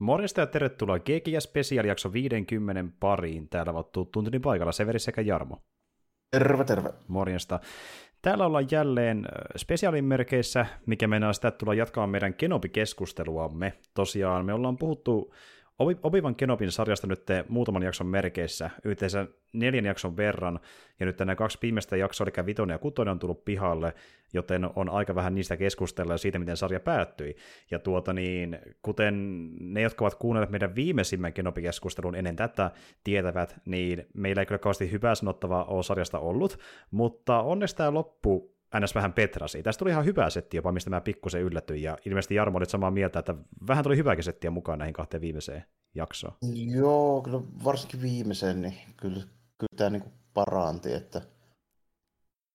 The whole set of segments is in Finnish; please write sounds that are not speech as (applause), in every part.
Morjesta ja tervetuloa GGS Special jakso 50 pariin. Täällä ovat tuntunin paikalla Severi sekä Jarmo. Terve, terve. Morjesta. Täällä ollaan jälleen spesiaalin merkeissä, mikä mennään sitä, että tullaan jatkamaan meidän Kenobi-keskusteluamme. Tosiaan me ollaan puhuttu Obivan Kenobin sarjasta nyt muutaman jakson merkeissä, yhteensä neljän jakson verran, ja nyt nämä kaksi viimeistä jaksoa, eli vitonen ja kutonen on tullut pihalle, joten on aika vähän niistä keskustella siitä, miten sarja päättyi. Ja tuota niin, kuten ne, jotka ovat kuunnelleet meidän viimeisimmän Kenobi-keskustelun ennen tätä tietävät, niin meillä ei kyllä kauheasti hyvää sanottavaa ole sarjasta ollut, mutta onneksi tämä loppu ns. vähän petrasi. Tästä tuli ihan hyvä setti jopa, mistä mä pikkusen yllätyin, ja ilmeisesti Jarmo oli samaa mieltä, että vähän tuli hyväkin settiä mukaan näihin kahteen viimeiseen jaksoon. Joo, kyllä varsinkin viimeiseen, niin kyllä, kyllä tämä niin paranti, että,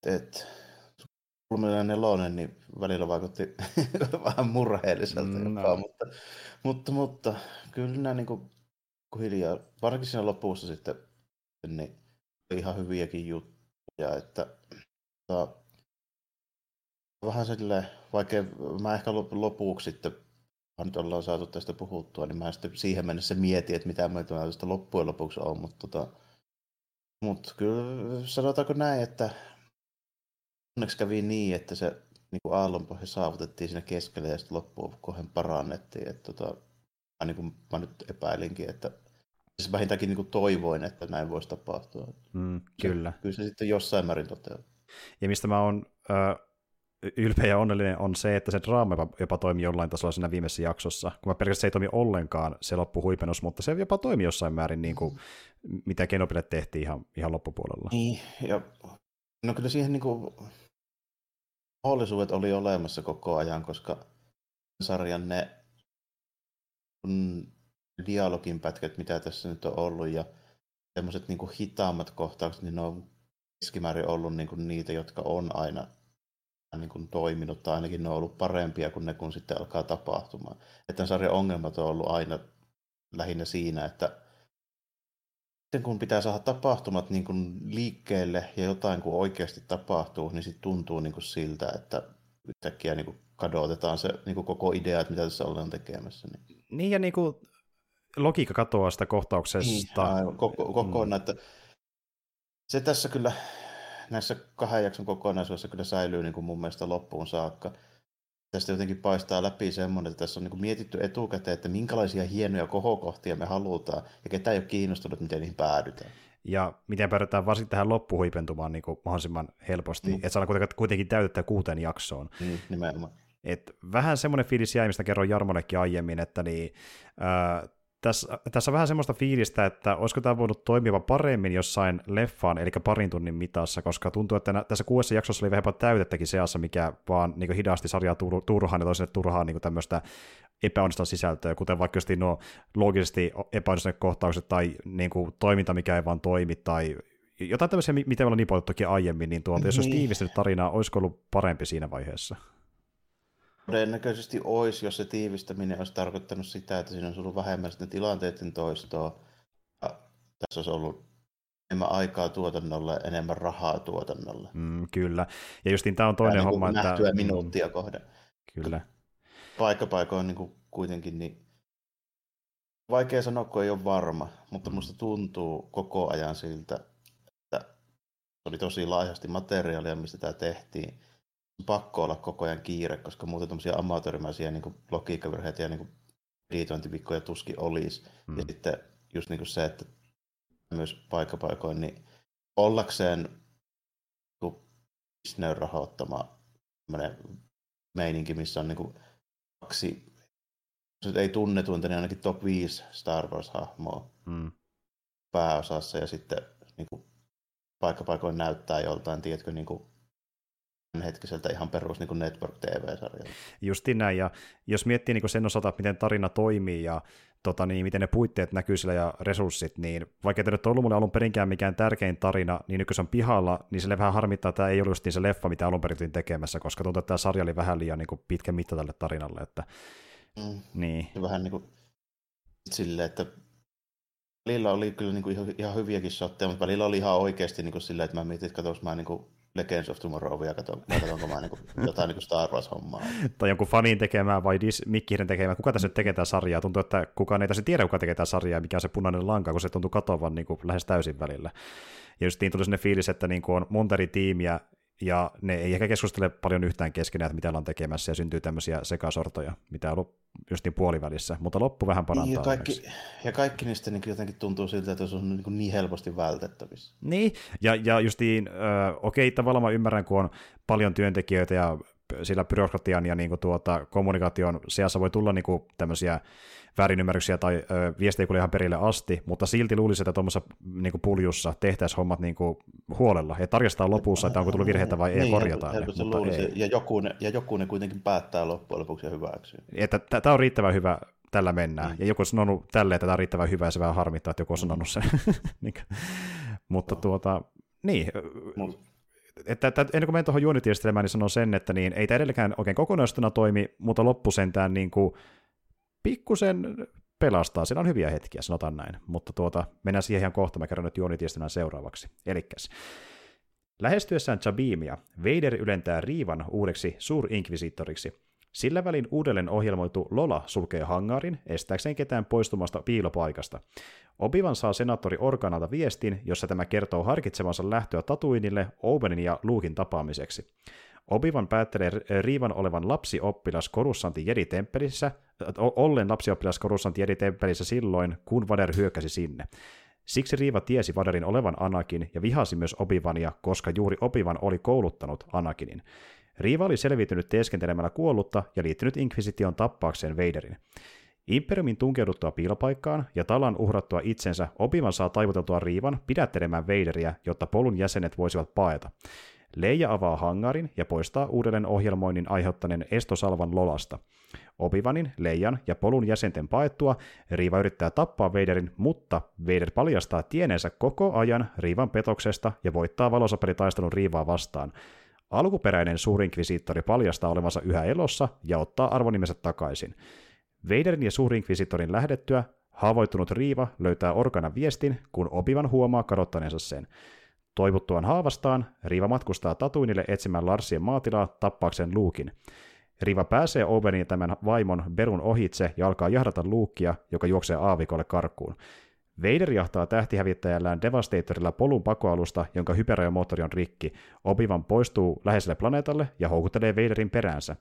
että kolminen nelonen niin välillä vaikutti (laughs) vähän murheelliselta mm, no. mutta, mutta, mutta kyllä nämä niin kuin, hiljaa, varsinkin siinä lopussa sitten, niin ihan hyviäkin juttuja, että, että vähän silleen, vaikka mä ehkä lopuksi sitten, nyt ollaan saatu tästä puhuttua, niin mä sitten siihen mennessä mietin, että mitä mä tästä loppujen lopuksi on, mutta tota, mut kyllä sanotaanko näin, että onneksi kävi niin, että se niin kuin aallonpohja saavutettiin siinä keskellä ja sitten loppuun kohden parannettiin. Että tota, mä, niin kuin, mä nyt epäilinkin, että siis vähintäänkin niin kuin toivoin, että näin voisi tapahtua. Mm, kyllä. Se, kyllä se sitten jossain määrin toteutuu. Ja mistä mä oon äh, ylpeä ja onnellinen on se, että se draama jopa, jopa toimi jollain tasolla siinä viimeisessä jaksossa. Kun mä pelkästään se ei toimi ollenkaan se loppuhuipennus, mutta se jopa toimi jossain määrin, niin kuin, mitä Kenopille tehtiin ihan, ihan loppupuolella. Niin, ja no kyllä siihen niin kuin, mahdollisuudet oli olemassa koko ajan, koska sarjan ne dialogin pätkät, mitä tässä nyt on ollut, ja semmoiset niin hitaammat kohtaukset, niin ne on keskimäärin ollut niin kuin niitä, jotka on aina niin kuin toiminut, tai ainakin ne on ollut parempia kuin ne, kun sitten alkaa tapahtumaan. Että tämän sarjan ongelmat on ollut aina lähinnä siinä, että sitten kun pitää saada tapahtumat niin kuin liikkeelle ja jotain kun oikeasti tapahtuu, niin sitten tuntuu niin kuin siltä, että yhtäkkiä niin kuin kadotetaan se niin kuin koko idea, että mitä tässä ollaan tekemässä. Niin, niin ja niin kuin logiikka katoaa sitä kohtauksesta. Niin, aivan, koko, koko mm. että se tässä kyllä näissä kahden jakson kokonaisuudessa kyllä säilyy niin kuin mun mielestä loppuun saakka. Tästä jotenkin paistaa läpi semmoinen, että tässä on niin kuin mietitty etukäteen, että minkälaisia hienoja kohokohtia me halutaan, ja ketä ei ole kiinnostunut, miten niihin päädytään. Ja miten päädytään varsinkin tähän loppuhuipentumaan niin kuin mahdollisimman helposti, mm. että saadaan kuitenkin täytettä kuuteen jaksoon. Mm, nimenomaan. Et vähän semmoinen fiilis jäi, mistä kerroin Jarmollekin aiemmin, että niin, äh, tässä, tässä on vähän semmoista fiilistä, että olisiko tämä voinut toimia paremmin jossain leffaan, eli parin tunnin mitassa, koska tuntuu, että tässä kuudessa jaksossa oli vähän täytettäkin seassa, mikä vaan niin hidasti sarjaa turhaan ja toiselle turhaan niin tämmöistä epäonnistunut sisältöä, kuten vaikka just nuo loogisesti epäonnistuneet kohtaukset tai niin kuin, toiminta, mikä ei vaan toimi, tai jotain tämmöisiä, mitä me ollaan niin toki aiemmin, niin tuolta, jos olisi niin. tiivistynyt tarinaa, olisiko ollut parempi siinä vaiheessa? Todennäköisesti olisi, jos se tiivistäminen olisi tarkoittanut sitä, että siinä olisi ollut vähemmän sitten tilanteiden toistoa. Ja tässä olisi ollut enemmän aikaa tuotannolle, enemmän rahaa tuotannolle. Mm, kyllä. Ja justiin tämä on toinen niin homma, että... Nähtyä minuuttia kohden. Kyllä. Paikkapaikoin niin kuitenkin niin vaikea sanoa, kun ei ole varma, mutta musta tuntuu koko ajan siltä, että oli tosi laajasti materiaalia, mistä tämä tehtiin pakko olla koko ajan kiire, koska muuten tämmöisiä amatöörimäisiä niin logiikkavirheitä ja niin editointivikkoja tuskin olisi. Mm. Ja sitten just niin kuin se, että myös paikkapaikoin, niin ollakseen Disneyn rahoittama meininki, missä on niin kuin kaksi, jos ei tunnetuinta, niin ainakin top 5 Star Wars-hahmoa mm. pääosassa ja sitten niin kuin, paikkapaikoin näyttää joltain, tiedätkö, niin kuin hetkiseltä ihan perus niin Network TV-sarjalta. Justiin näin, ja jos miettii niin sen osalta, miten tarina toimii ja tota, niin, miten ne puitteet näkyy sillä ja resurssit, niin vaikka ei nyt ollut mulle alun perinkään mikään tärkein tarina, niin nyt kun se on pihalla, niin sille vähän harmittaa, että tämä ei ollut just niin se leffa, mitä alun perin tekemässä, koska tuntuu, että tämä sarja oli vähän liian niin kuin pitkä mitta tälle tarinalle. Että, mm. niin. Vähän niin kuin silleen, että välillä oli kyllä niin kuin ihan, ihan hyviäkin shotteja, mutta välillä oli ihan oikeasti niin kuin silleen, että mä mietin, että katsoinko mä niin kuin Legends of Tomorrowia, katon, katsonko mä niin jotain niin Star Wars-hommaa. tai jonkun fanin tekemää vai Dis, Mikkihiren tekemää. Kuka tässä nyt tekee tätä sarjaa? Tuntuu, että kukaan ei tässä tiedä, kuka tekee tätä sarjaa, mikä on se punainen lanka, kun se tuntuu katoavan niin kuin lähes täysin välillä. Ja just niin tuli sinne fiilis, että niin kuin on monta eri tiimiä, ja ne ei ehkä keskustele paljon yhtään keskenään, että mitä ollaan tekemässä, ja syntyy tämmöisiä sekasortoja, mitä on ollut just niin puolivälissä, mutta loppu vähän parantaa. Niin, ja, kaikki, ja kaikki niistä niin jotenkin tuntuu siltä, että se on niin, niin helposti vältettävissä. Niin, ja, ja justiin, äh, okei, tavallaan mä ymmärrän, kun on paljon työntekijöitä ja sillä byrokratian ja niin kuin, tuota, kommunikaation seassa voi tulla niin kuin, tämmöisiä väärinymmärryksiä tai ö, viestejä kuule ihan perille asti, mutta silti luulisi, että tuommoisessa niin puljussa tehtäisiin hommat niin kuin, huolella ja tarkastaa lopussa, että onko tullut virheitä vai ei niin, korjataan ne. Mutta ei. Ja, joku ne, ja joku ne kuitenkin päättää loppujen lopuksi ja hyväksyy. Tämä on riittävän hyvä, tällä mennään. Mm. Ja joku on sanonut tälle, että tämä on riittävän hyvä ja se vähän harmittaa, että joku on sanonut sen. (laughs) niin, mutta tuota, niin, Mut että, että ennen kuin menen tuohon unity niin sanon sen, että niin, ei tämä edelleenkään oikein kokonaisuutena toimi, mutta loppusentään niin kuin, pikkusen pelastaa. Siinä on hyviä hetkiä, sanotaan näin. Mutta tuota, mennään siihen ihan kohta, mä kerron nyt Unitiestä seuraavaksi. Elikkäs. Lähestyessään Chabimia, Vader ylentää Riivan uudeksi suurinkvisiittoriksi. Sillä välin uudelleen ohjelmoitu Lola sulkee hangaarin, estääkseen ketään poistumasta piilopaikasta. Obivan saa senaattori Organalta viestin, jossa tämä kertoo harkitsevansa lähtöä Tatuinille Obenin ja Luukin tapaamiseksi. Obivan päättelee Riivan olevan lapsioppilas Korussanti Jedi-temppelissä, ollen lapsioppilas Korussanti Jedi-temppelissä silloin, kun Vader hyökkäsi sinne. Siksi Riiva tiesi Vaderin olevan Anakin ja vihasi myös Obivania, koska juuri Obivan oli kouluttanut Anakinin. Riiva oli selviytynyt teeskentelemällä kuollutta ja liittynyt Inquisition tappaakseen Vaderin. Imperiumin tunkeuduttua piilopaikkaan ja talan uhrattua itsensä, Obivan saa taivuteltua Riivan pidättelemään Vaderia, jotta polun jäsenet voisivat paeta. Leija avaa hangarin ja poistaa uudelleen ohjelmoinnin aiheuttaneen estosalvan lolasta. Obivanin, Leijan ja Polun jäsenten paettua Riiva yrittää tappaa Vaderin, mutta Vader paljastaa tieneensä koko ajan Riivan petoksesta ja voittaa valosapelitaistelun Riivaa vastaan. Alkuperäinen suurinkvisiittori paljastaa olevansa yhä elossa ja ottaa arvonimensä takaisin. Vaderin ja suurinkvisitorin lähdettyä haavoittunut Riiva löytää Organa viestin, kun Obivan huomaa kadottaneensa sen. Toivuttuaan haavastaan, Riva matkustaa Tatuinille etsimään Larsien maatilaa tappaakseen Luukin. Riva pääsee Owenin ja tämän vaimon Berun ohitse ja alkaa jahdata Luukkia, joka juoksee aavikolle karkuun. Vader jahtaa tähtihävittäjällään Devastatorilla polun pakoalusta, jonka hyperajomoottori on rikki. Obivan poistuu läheiselle planeetalle ja houkuttelee Vaderin peräänsä.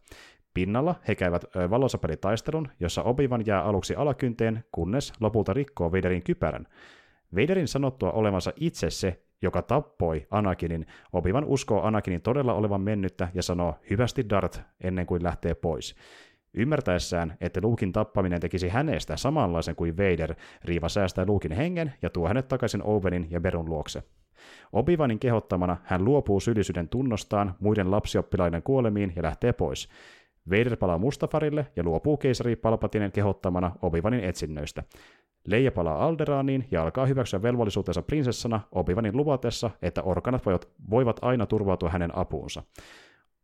Pinnalla he käyvät valosapelitaistelun, jossa Obivan jää aluksi alakynteen, kunnes lopulta rikkoo Vaderin kypärän. Vaderin sanottua olevansa itse se, joka tappoi Anakinin, Obivan uskoo Anakinin todella olevan mennyttä ja sanoo hyvästi Dart ennen kuin lähtee pois. Ymmärtäessään, että Luukin tappaminen tekisi hänestä samanlaisen kuin Vader, Riiva säästää Luukin hengen ja tuo hänet takaisin Owenin ja Berun luokse. Obivanin kehottamana hän luopuu syyllisyyden tunnostaan muiden lapsioppilaiden kuolemiin ja lähtee pois. Vader palaa Mustafarille ja luopuu keisari Palpatinen kehottamana Obivanin etsinnöistä. Leija palaa Alderaaniin ja alkaa hyväksyä velvollisuutensa prinsessana Obivanin luvatessa, että orkanat voivat, aina turvautua hänen apuunsa.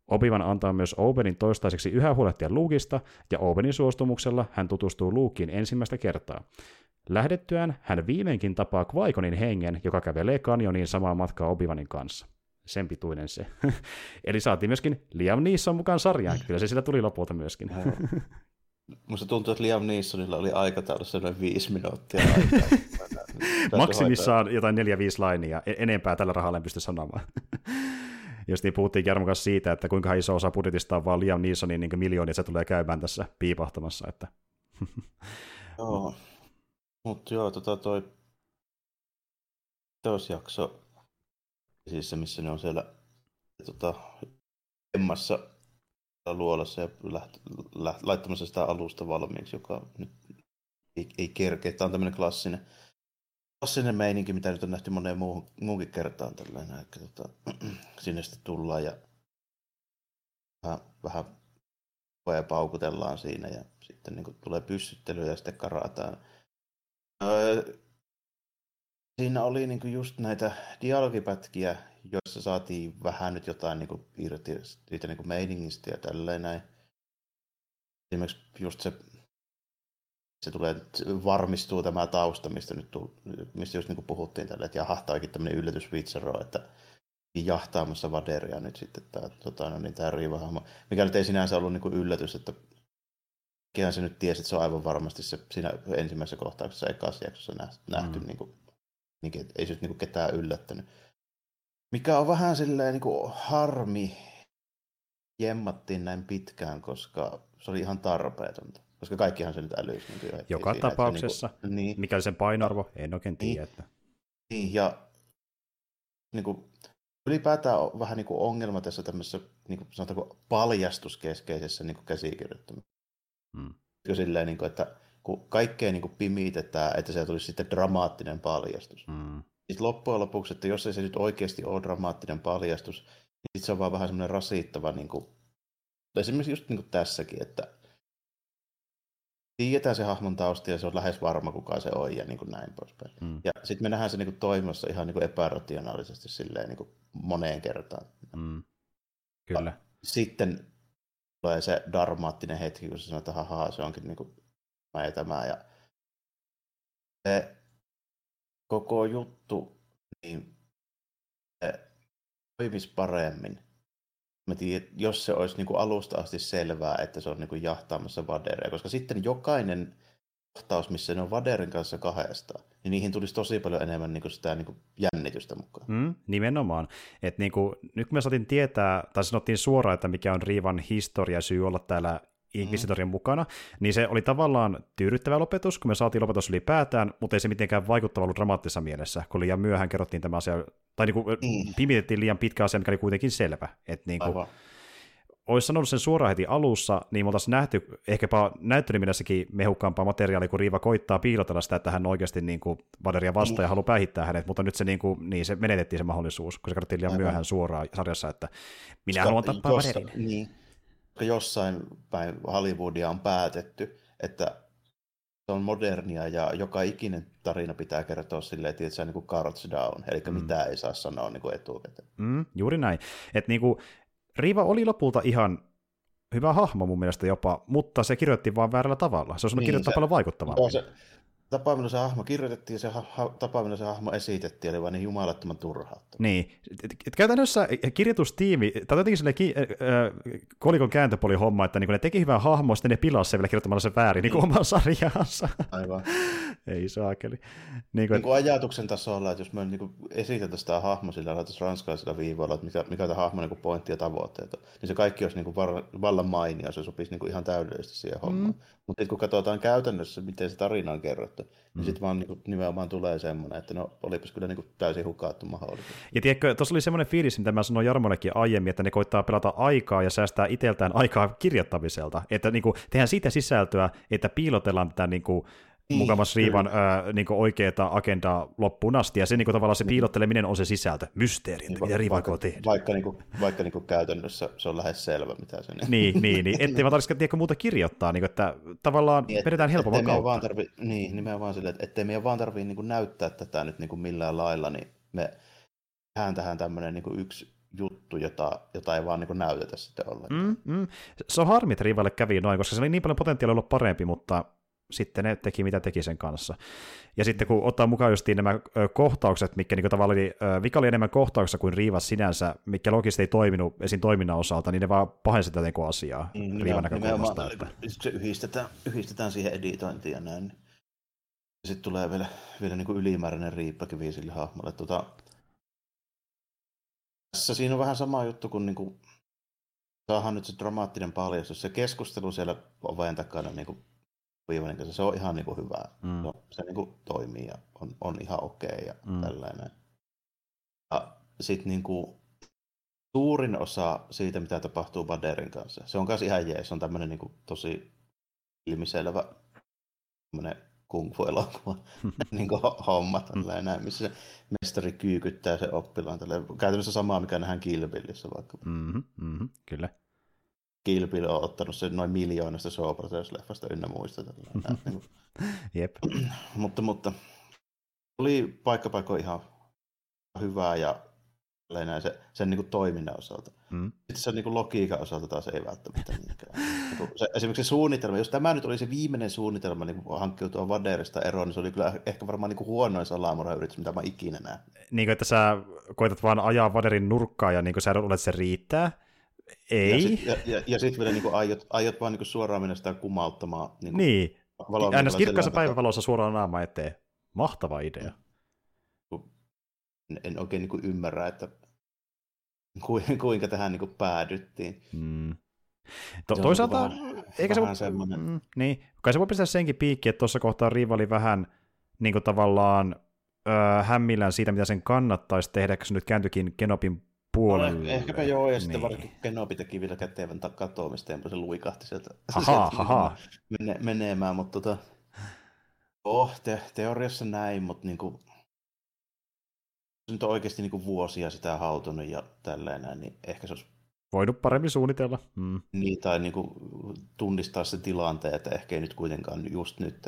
Obivan antaa myös Obenin toistaiseksi yhä huolehtia Luukista, ja Obenin suostumuksella hän tutustuu Luukiin ensimmäistä kertaa. Lähdettyään hän viimeinkin tapaa Kvaikonin hengen, joka kävelee kanjoniin samaa matkaa Obivanin kanssa. Sen pituinen se. (laughs) Eli saatiin myöskin Liam Neeson mukaan sarjaan. Kyllä se sillä tuli lopulta myöskin. (laughs) Musta tuntuu, että Liam Neesonilla oli aikataulussa noin viisi minuuttia (laughs) Maksimissaan jotain neljä viisi lainia. E- enempää tällä rahalla en pysty sanomaan. Jos niin puhuttiin Jarmon kanssa siitä, että kuinka iso osa budjetista on vaan Liam Neesonin niin miljoonia, se tulee käymään tässä piipahtamassa. Että... joo, mutta joo, tota toi jakso, siis missä ne on siellä tota, emmassa luolassa ja läht, läht, laittamassa sitä alusta valmiiksi, joka nyt ei, ei kerkeä. Tämä on tämmöinen klassinen, klassinen meininki, mitä nyt on nähty moneen muuhun, muuhunkin kertaan. Tällainen, että tota, (clears throat) sinne sitten tullaan ja vähän, vähän ja paukutellaan siinä ja sitten niin tulee pyssyttely ja sitten karataan. Öö, siinä oli niin just näitä dialogipätkiä, joissa saatiin vähän nyt jotain niin kuin, irti siitä niin kuin meiningistä ja tälleen näin. Esimerkiksi just se, se tulee, varmistuu tämä tausta, mistä nyt mistä just niin kuin puhuttiin tälle, että jaha, tämä tämmöinen yllätysvitsero, että jahtaamassa Vaderia nyt sitten tämä, tota, no, niin, tämä riivahahmo, mikä nyt ei sinänsä ollut niin kuin yllätys, että Kehän se nyt tiesi, että se on aivan varmasti se siinä ensimmäisessä kohtauksessa ekassa jaksossa nähty, mm. niin kuin, niin, ei se nyt niin kuin ketään yllättänyt. Mikä on vähän silleen niin kuin harmi, jemmattiin näin pitkään, koska se oli ihan tarpeetonta. Koska kaikkihan se nyt älyisi. Niin Joka siinä, tapauksessa. Niin kuin, niin, mikä sen painoarvo, en oikein tiedä. Niin, että... niin ja niin kuin, ylipäätään on vähän niin kuin ongelma tässä tämmöisessä niin kuin, sanotaanko paljastuskeskeisessä niin käsikirjoittamisessa. Hmm. Silleen, niin kuin, että kun kaikkea niin kuin pimitetään, että se tulisi sitten dramaattinen paljastus. Hmm. Sitten loppujen lopuksi, että jos ei se nyt oikeasti ole dramaattinen paljastus, niin se on vaan vähän semmoinen rasittava, niin kuin, esimerkiksi just niin kuin tässäkin, että tiedetään se hahmon tausta ja se on lähes varma, kuka se on ja niin kuin näin poispäin. Mm. Ja sitten me nähdään se niin kuin toimimassa ihan niin kuin epärationaalisesti silleen niin kuin moneen kertaan. Mm. Kyllä. Ja sitten tulee se dramaattinen hetki, kun se sanoo, että haha, se onkin niin kuin mä ja tämä. Ja se koko juttu, niin se toimisi paremmin. Mä tiedän, jos se olisi niin kuin alusta asti selvää, että se on niin kuin jahtaamassa Vaderia, koska sitten jokainen kohtaus, missä ne on Vaderin kanssa kahdestaan, niin niihin tulisi tosi paljon enemmän niin kuin sitä niin kuin jännitystä mukaan. Mm, nimenomaan. Et niin kuin, nyt me saatiin tietää, tai sanottiin suoraan, että mikä on Riivan historia syy olla täällä Inquisitorin mm. mukana, niin se oli tavallaan tyydyttävä lopetus, kun me saatiin lopetus ylipäätään, mutta ei se mitenkään vaikuttava ollut dramaattisessa mielessä, kun liian myöhään kerrottiin tämä asia, tai niin kuin mm. pimitettiin liian pitkä asia, mikä oli kuitenkin selvä. Että niin kuin, olisi sanonut sen suoraan heti alussa, niin me oltaisiin nähty ehkäpä näyttelyminässäkin mehukkaampaa materiaalia, kun Riiva koittaa piilotella sitä, että hän oikeasti niin kuin Vaderia vastaan mm. ja haluaa päihittää hänet, mutta nyt se, niin kuin, niin se menetettiin se mahdollisuus, kun se katsottiin liian Aivan. myöhään suoraan sarjassa, että minä haluan tappaa jossa, Vaderin. Niin. Jossain päin Hollywoodia on päätetty, että se on modernia ja joka ikinen tarina pitää kertoa silleen, että se on niin kuin cards down, eli mm. mitä ei saa sanoa niin kuin etukäteen. Mm, juuri näin. Että niin kuin, Riva oli lopulta ihan hyvä hahmo mun mielestä jopa, mutta se kirjoitti vaan väärällä tavalla. Se on niin, kirjoittaa se, paljon vaikuttavammin. Se, tapa, millä se hahmo kirjoitettiin ja se ha, tapa, millä se hahmo esitettiin, oli vain niin jumalattoman turhaa. Niin. Käytännössä kirjoitustiimi, tai jotenkin sille ki, äh, kolikon kääntöpoli homma, että niinku ne teki hyvää hahmoa, sitten ne pilasi sen vielä kirjoittamalla sen väärin niin. niin oman sarjaansa. Aivan. (laughs) Ei saakeli. Niin kuin, niin kuin ajatuksen tasolla, että jos me niin esitän sitä hahmo sillä laitaisiin ranskalaisilla viivoilla, että mikä, mikä on hahmo niin pointti ja tavoitteet, niin se kaikki olisi niin vallan mainio, se sopisi niin ihan täydellisesti siihen mm. hommaan. Mutta kun katsotaan käytännössä, miten se tarina on kerrottu, niin mm. sitten vaan niin kuin, nimenomaan tulee semmoinen, että no olipas kyllä niin kuin täysin hukattu mahdollisuus. Ja tiedätkö, tuossa oli semmoinen fiilis, mitä mä sanoin Jarmollekin aiemmin, että ne koittaa pelata aikaa ja säästää itseltään aikaa kirjoittamiselta. Että niin kuin, tehdään siitä sisältöä, että piilotellaan tätä niin kuin, niin, mukamas Riivan ää, niin oikeaa agendaa loppuun asti, ja se niin kuin, tavallaan se niin. piilotteleminen on se sisältö, mysteeri, että niin, mitä Riiva aikoo tehdä. Vaikka, niin kuin, vaikka niin kuin käytännössä se on lähes selvä, mitä se niin. niin, niin, (laughs) niin. ettei vaan tarvitse tiedä, muuta kirjoittaa, niin kuin, että tavallaan niin, et, vedetään helpomman kautta. Vaan tarvi, niin, nimenomaan silleen, että ettei meidän vaan tarvitse niin näyttää tätä nyt niin kuin millään lailla, niin me tehdään tähän tämmöinen niin yksi juttu, jota, jota ei vaan niin näytetä sitten ollenkaan. Mm, mm. Se on harmi, että Rivalle kävi noin, koska se oli niin paljon potentiaalia ollut parempi, mutta sitten ne teki mitä teki sen kanssa. Ja sitten kun ottaa mukaan just nämä kohtaukset, mikä niin tavallaan oli, vika oli enemmän kohtauksessa kuin Riivas sinänsä, mikä logisesti ei toiminut esim. toiminnan osalta, niin ne vaan pahensi tätä niin asiaa mm, Riivan näkökulmasta. Että... Se yhdistetään, yhdistetään siihen editointiin ja näin. Ja sitten tulee vielä, vielä niin kuin ylimääräinen riippakivi sille hahmolle. Tota, tässä siinä on vähän sama juttu kuin, niin kuin saahan nyt se dramaattinen paljastus. Se keskustelu siellä oven takana niin kuin viimeinen kanssa, se on ihan niin kuin hyvä. Mm. No, se niin kuin toimii ja on, on ihan okei okay ja mm. tällainen. Ja sitten niin kuin, suurin osa siitä, mitä tapahtuu Baderin kanssa, se on myös ihan jees. Se on tämmöinen niin kuin, tosi ilmiselvä kung fu elokuva (laughs) niin kuin homma, tällainen, missä se mestari kyykyttää se oppilaan. Tällainen. Käytännössä samaa, mikä nähdään Kilbillissä vaikka. Mm-hmm, mm-hmm, kyllä. Kill Bill on ottanut sen noin miljoonasta Show leffasta ynnä muista. (laughs) Jep. (clears throat) mutta, mutta oli paikka paikko ihan hyvää ja se, sen niin kuin toiminnan osalta. Mm. Sitten se niin kuin logiikan osalta taas ei välttämättä niinkään. (laughs) Niin se, esimerkiksi se suunnitelma, jos tämä nyt oli se viimeinen suunnitelma niin hankkiutua Vaderista eroon, niin se oli kyllä ehkä varmaan niin kuin huonoin salamurhayritys, mitä mä ikinä näen. Niin kuin, että sä koetat vaan ajaa Vaderin nurkkaa ja niin kuin sä luulet, että se riittää. Ei. Ja sitten ja, ja, ja sit vielä niin kuin aiot, aiot vaan niin kuin suoraan mennä sitä kumauttamaan. Niin. niin. Aina kirkkaassa päivävalossa suoraan naama eteen. Mahtava idea. En, en oikein niin kuin ymmärrä, että kuinka tähän niin kuin päädyttiin. Mm. To- toisaalta, vähän, eikä vähän se, semmoinen... mm, niin, kai se voi pistää senkin piikki, että tuossa kohtaa Riva oli vähän niin kuin tavallaan öö, hämmillään siitä, mitä sen kannattaisi tehdä, kun se nyt kääntyikin Kenopin puolelle. No, ehkäpä joo, ja niin. sitten varsinkin Kenobi teki vielä kätevän katoamista, ja se luikahti sieltä, (laughs) Aha, sieltä aha. Mene, menemään, mutta tota, oh, te, teoriassa näin, mutta niin kuin, nyt on oikeasti niin kuin vuosia sitä hautunut ja tälleen näin, niin ehkä se olisi voinut paremmin suunnitella. Mm. Niin, tai niin kuin tunnistaa se tilanteen, että ehkä ei nyt kuitenkaan just nyt.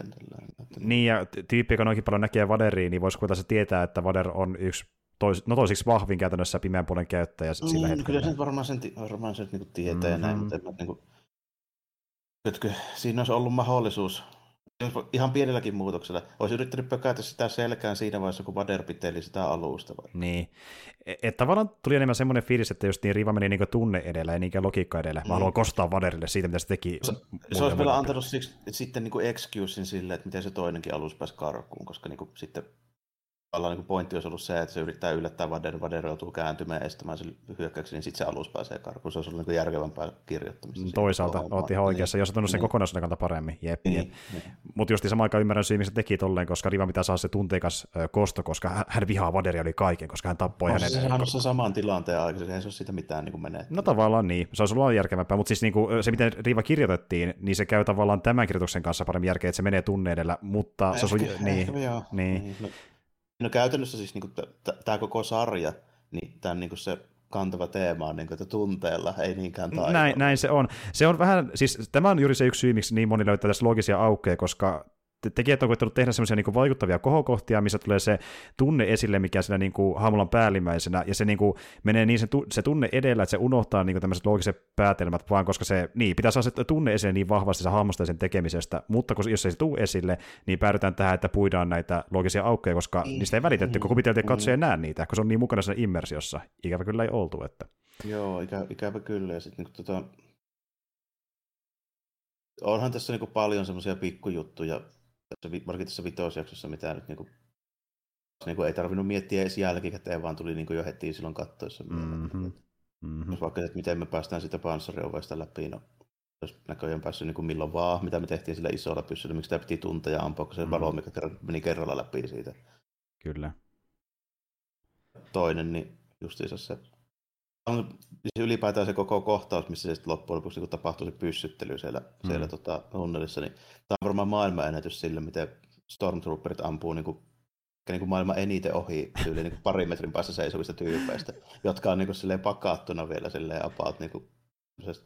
Niin, ja tyyppi, joka noinkin paljon näkee Vaderiin, niin voisi kuitenkin se tietää, että Vader on yksi tois, no toisiksi vahvin käytännössä pimeän puolen käyttäjä mm, sillä hetkellä. Kyllä se varmaan sen, varmaan sen niin tietää mm-hmm. näin, mutta en mä, niin kuin, että siinä olisi ollut mahdollisuus ihan pienelläkin muutoksella. Olisi yrittänyt pökätä sitä selkään siinä vaiheessa, kun Vader piteli sitä alusta. Vai? Niin. Että et tavallaan tuli enemmän semmoinen fiilis, että just niin Riva meni niin tunne edellä ja niinkään logiikka edellä. Mä mm. haluan kostaa Vaderille siitä, mitä se teki. Se, se olisi vielä antanut siksi, sitten niin kuin excusein sille, että miten se toinenkin alus pääsi karkuun, koska niin kuin sitten tavallaan niin pointti olisi ollut se, että se yrittää yllättää Vader, Vader joutuu kääntymään ja estämään sen hyökkäyksen, niin sitten se alus pääsee karkuun. Se olisi ollut niin järkevämpää kirjoittamista. Toisaalta, olet ihan oikeassa, niin. jos olet sen niin. kokonaisuuden kannalta paremmin. Jep, niin, jep. Niin. Mutta just samaan aikaan ymmärrän syy, miksi se teki tolleen, koska Riva pitää saada se tunteikas kosto, koska hän vihaa Vaderia oli kaiken, koska hän tappoi no, hänen. Se on se saman tilanteen aikaisemmin, ei se ole siitä mitään niin menee. No tavallaan niin, se olisi ollut järkevämpää, mutta siis niin kuin, se, miten Riva kirjoitettiin, niin se käy tavallaan tämän kirjoituksen kanssa paremmin järkeä, että se menee tunne edellä, mutta ehkä, se on, ehkä, niin, ehkä, joo. niin. niin. No No käytännössä siis niin tämä koko sarja, niin tämä niin se kantava teema on, niin kuin, että tunteella, ei niinkään taidella. Näin, näin se on. Se on vähän, siis tämä on juuri se yksi syy, miksi niin moni löytää tässä logisia aukkeja, koska tekijät on koittanut tehdä semmoisia niin vaikuttavia kohokohtia, missä tulee se tunne esille, mikä siinä niin kuin hahmolla päällimmäisenä, ja se niin kuin menee niin se, se tunne edellä, että se unohtaa niin kuin tämmöiset loogiset päätelmät, vaan koska se, niin, pitää saada se tunne esille niin vahvasti se hahmosta sen tekemisestä, mutta kun, jos ei se tule esille, niin päädytään tähän, että puidaan näitä loogisia aukkoja, koska mm. niistä ei välitetty, kun kuviteltiin, että katsoja näe niitä, kun se on niin mukana siinä immersiossa. Ikävä kyllä ei oltu. Että. Joo, ikä, ikävä kyllä, ja sitten niin tota, onhan tässä niin paljon semmoisia pikkujuttuja, tässä, varsinkin tässä vitosjaksossa, mitä nyt niin kuin, niin kuin ei tarvinnut miettiä edes jälkikäteen, vaan tuli niin kuin jo heti silloin kattoissa. Mm-hmm. Mm-hmm. Vaikka, että miten me päästään sitä panssariovaista läpi, no jos näköjään päässyt niin kuin milloin vaan, mitä me tehtiin sillä isolla pyssyllä, miksi sitä piti tunteja ampua, kun se mm. valo, mikä meni kerralla läpi siitä. Kyllä. Toinen, niin justiinsa se on siis ylipäätään se koko kohtaus, missä se sitten loppujen lopuksi niin tapahtui se pyssyttely siellä, mm. siellä tota, tunnelissa, niin tämä on varmaan maailmanennätys sille, miten Stormtrooperit ampuu niin kuin, niin kuin maailman eniten ohi yli niin kuin parin metrin päässä seisovista tyypeistä, jotka on niin kuin, silleen pakattuna vielä silleen about niin kuin,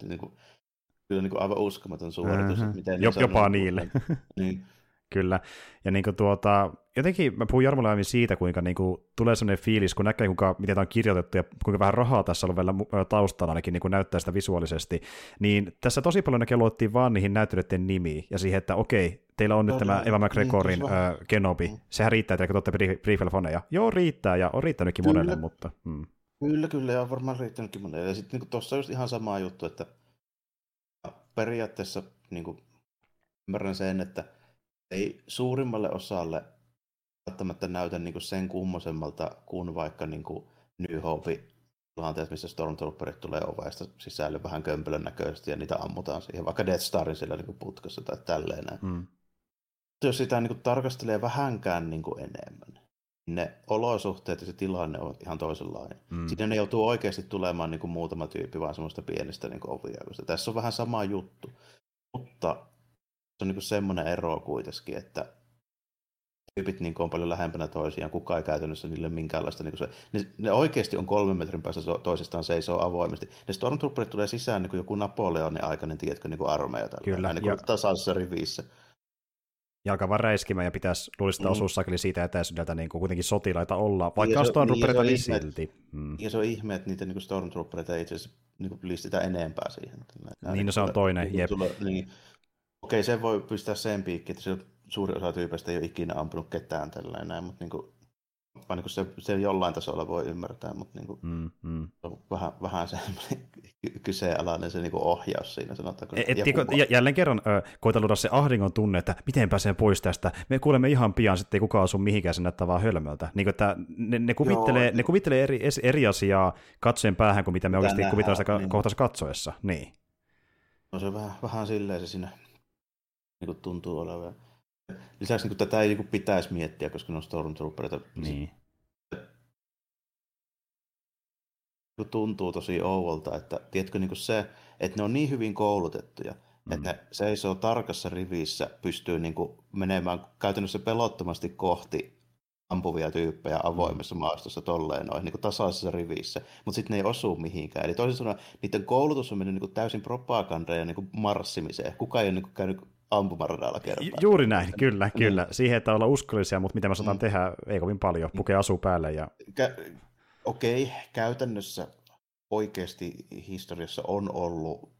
niin kuin, kyllä niin kuin aivan uskomaton suoritus. Mm-hmm. Miten Jop, jopa niille. (laughs) Niin, Kyllä. Ja niin kuin tuota, jotenkin mä puhun Jarmolle aiemmin siitä, kuinka niin kuin tulee sellainen fiilis, kun näkee, kuinka, miten tämä on kirjoitettu ja kuinka vähän rahaa tässä on vielä taustalla ainakin niin kuin näyttää sitä visuaalisesti, niin tässä tosi paljon näkee luottiin vaan niihin näyttelijöiden nimiin ja siihen, että okei, teillä on no, nyt tämä Eva McGregorin niin, äh, Kenobi. Mm. Sehän riittää, että katsotte Briefelfoneja. Joo, riittää ja on riittänytkin kyllä. monelle, mutta... Mm. Kyllä, kyllä, ja on varmaan riittänytkin monelle. Ja sitten niin tuossa on just ihan sama juttu, että periaatteessa niin kuin, ymmärrän sen, että ei suurimmalle osalle välttämättä näytä niin kuin sen kummosemmalta kuin vaikka niin kuin New Hope tilanteet, missä Stormtrooperit tulee ovesta sisälle vähän kömpelön näköisesti ja niitä ammutaan siihen, vaikka Death Starin siellä niin kuin putkassa tai tälleen. Mm. Jos sitä niin kuin tarkastelee vähänkään niin kuin enemmän, niin ne olosuhteet ja se tilanne on ihan toisenlainen. Mm. Siinä ne joutuu oikeasti tulemaan niin kuin muutama tyyppi vaan semmoista pienestä niin ovia. Tässä on vähän sama juttu. Mutta se on niin semmoinen ero kuitenkin, että tyypit niin on paljon lähempänä toisiaan, kukaan ei käytännössä niille minkäänlaista. Niin se, ne, ne, oikeasti on kolmen metrin päässä toisistaan seisoo avoimesti. Ne Stormtrooperit tulee sisään niin kuin joku Napoleonin aikainen, tiedätkö, niin kuin armeija. Kyllä. Niin kuin tasaisessa rivissä. ja alkaa räiskimään ja pitäisi luulista mm. osua siitä etäisyydeltä niin kuin kuitenkin sotilaita olla, vaikka on Stormtroopereita niin, niin silti. Mm. Ja se on ihme, että niitä niin Stormtroopereita ei itse asiassa niin listetään enempää siihen. Nämä niin, no se on toinen, jep. Tulla, niin, okei, se voi pistää sen piikki, että se suuri osa tyypeistä ei ole ikinä ampunut ketään tällainen, mutta niin kuin, vaan niin se, se jollain tasolla voi ymmärtää, mutta niin kuin, mm, mm. on vähän, vähän se (laughs) kyseenalainen se niin kuin ohjaus siinä, sanotaanko. Et, joku... jälleen kerran äh, koita luoda se ahdingon tunne, että miten pääsee pois tästä. Me kuulemme ihan pian, sitten ei kukaan asu mihinkään, se näyttää vaan hölmöltä. Niin kuin, että ne, ne kuvittelee, Joo, ne kuvittelee eri, eri asiaa katsojen päähän kuin mitä me oikeasti kuvitellaan sitä niin. kohtaisessa katsoessa. Niin. No se on vähän, vähän silleen se siinä niin kuin tuntuu olevan. Lisäksi niin kuin, tätä ei niin kuin, pitäisi miettiä, koska ne on Stormtroopereita. Niin. tuntuu tosi ouvolta, että tiedätkö niin kuin se, että ne on niin hyvin koulutettuja, mm. että ne seisoo tarkassa rivissä, pystyy niin kuin menemään käytännössä pelottomasti kohti ampuvia tyyppejä avoimessa mm. maastossa tolleen noin niin kuin tasaisessa rivissä, mutta sitten ne ei osu mihinkään. Eli toisin sanoen, niiden koulutus on mennyt niin kuin täysin propagandaan ja niin kuin marssimiseen. Kuka ei ole niin kuin käynyt ampumaradalla kertaa. Juuri näin, kyllä, niin. kyllä. Siihen, että olla uskollisia, mutta mitä me saataan mm. tehdä, ei kovin paljon. Puke asuu päälle. Ja... Kä- Okei, okay, käytännössä oikeasti historiassa on ollut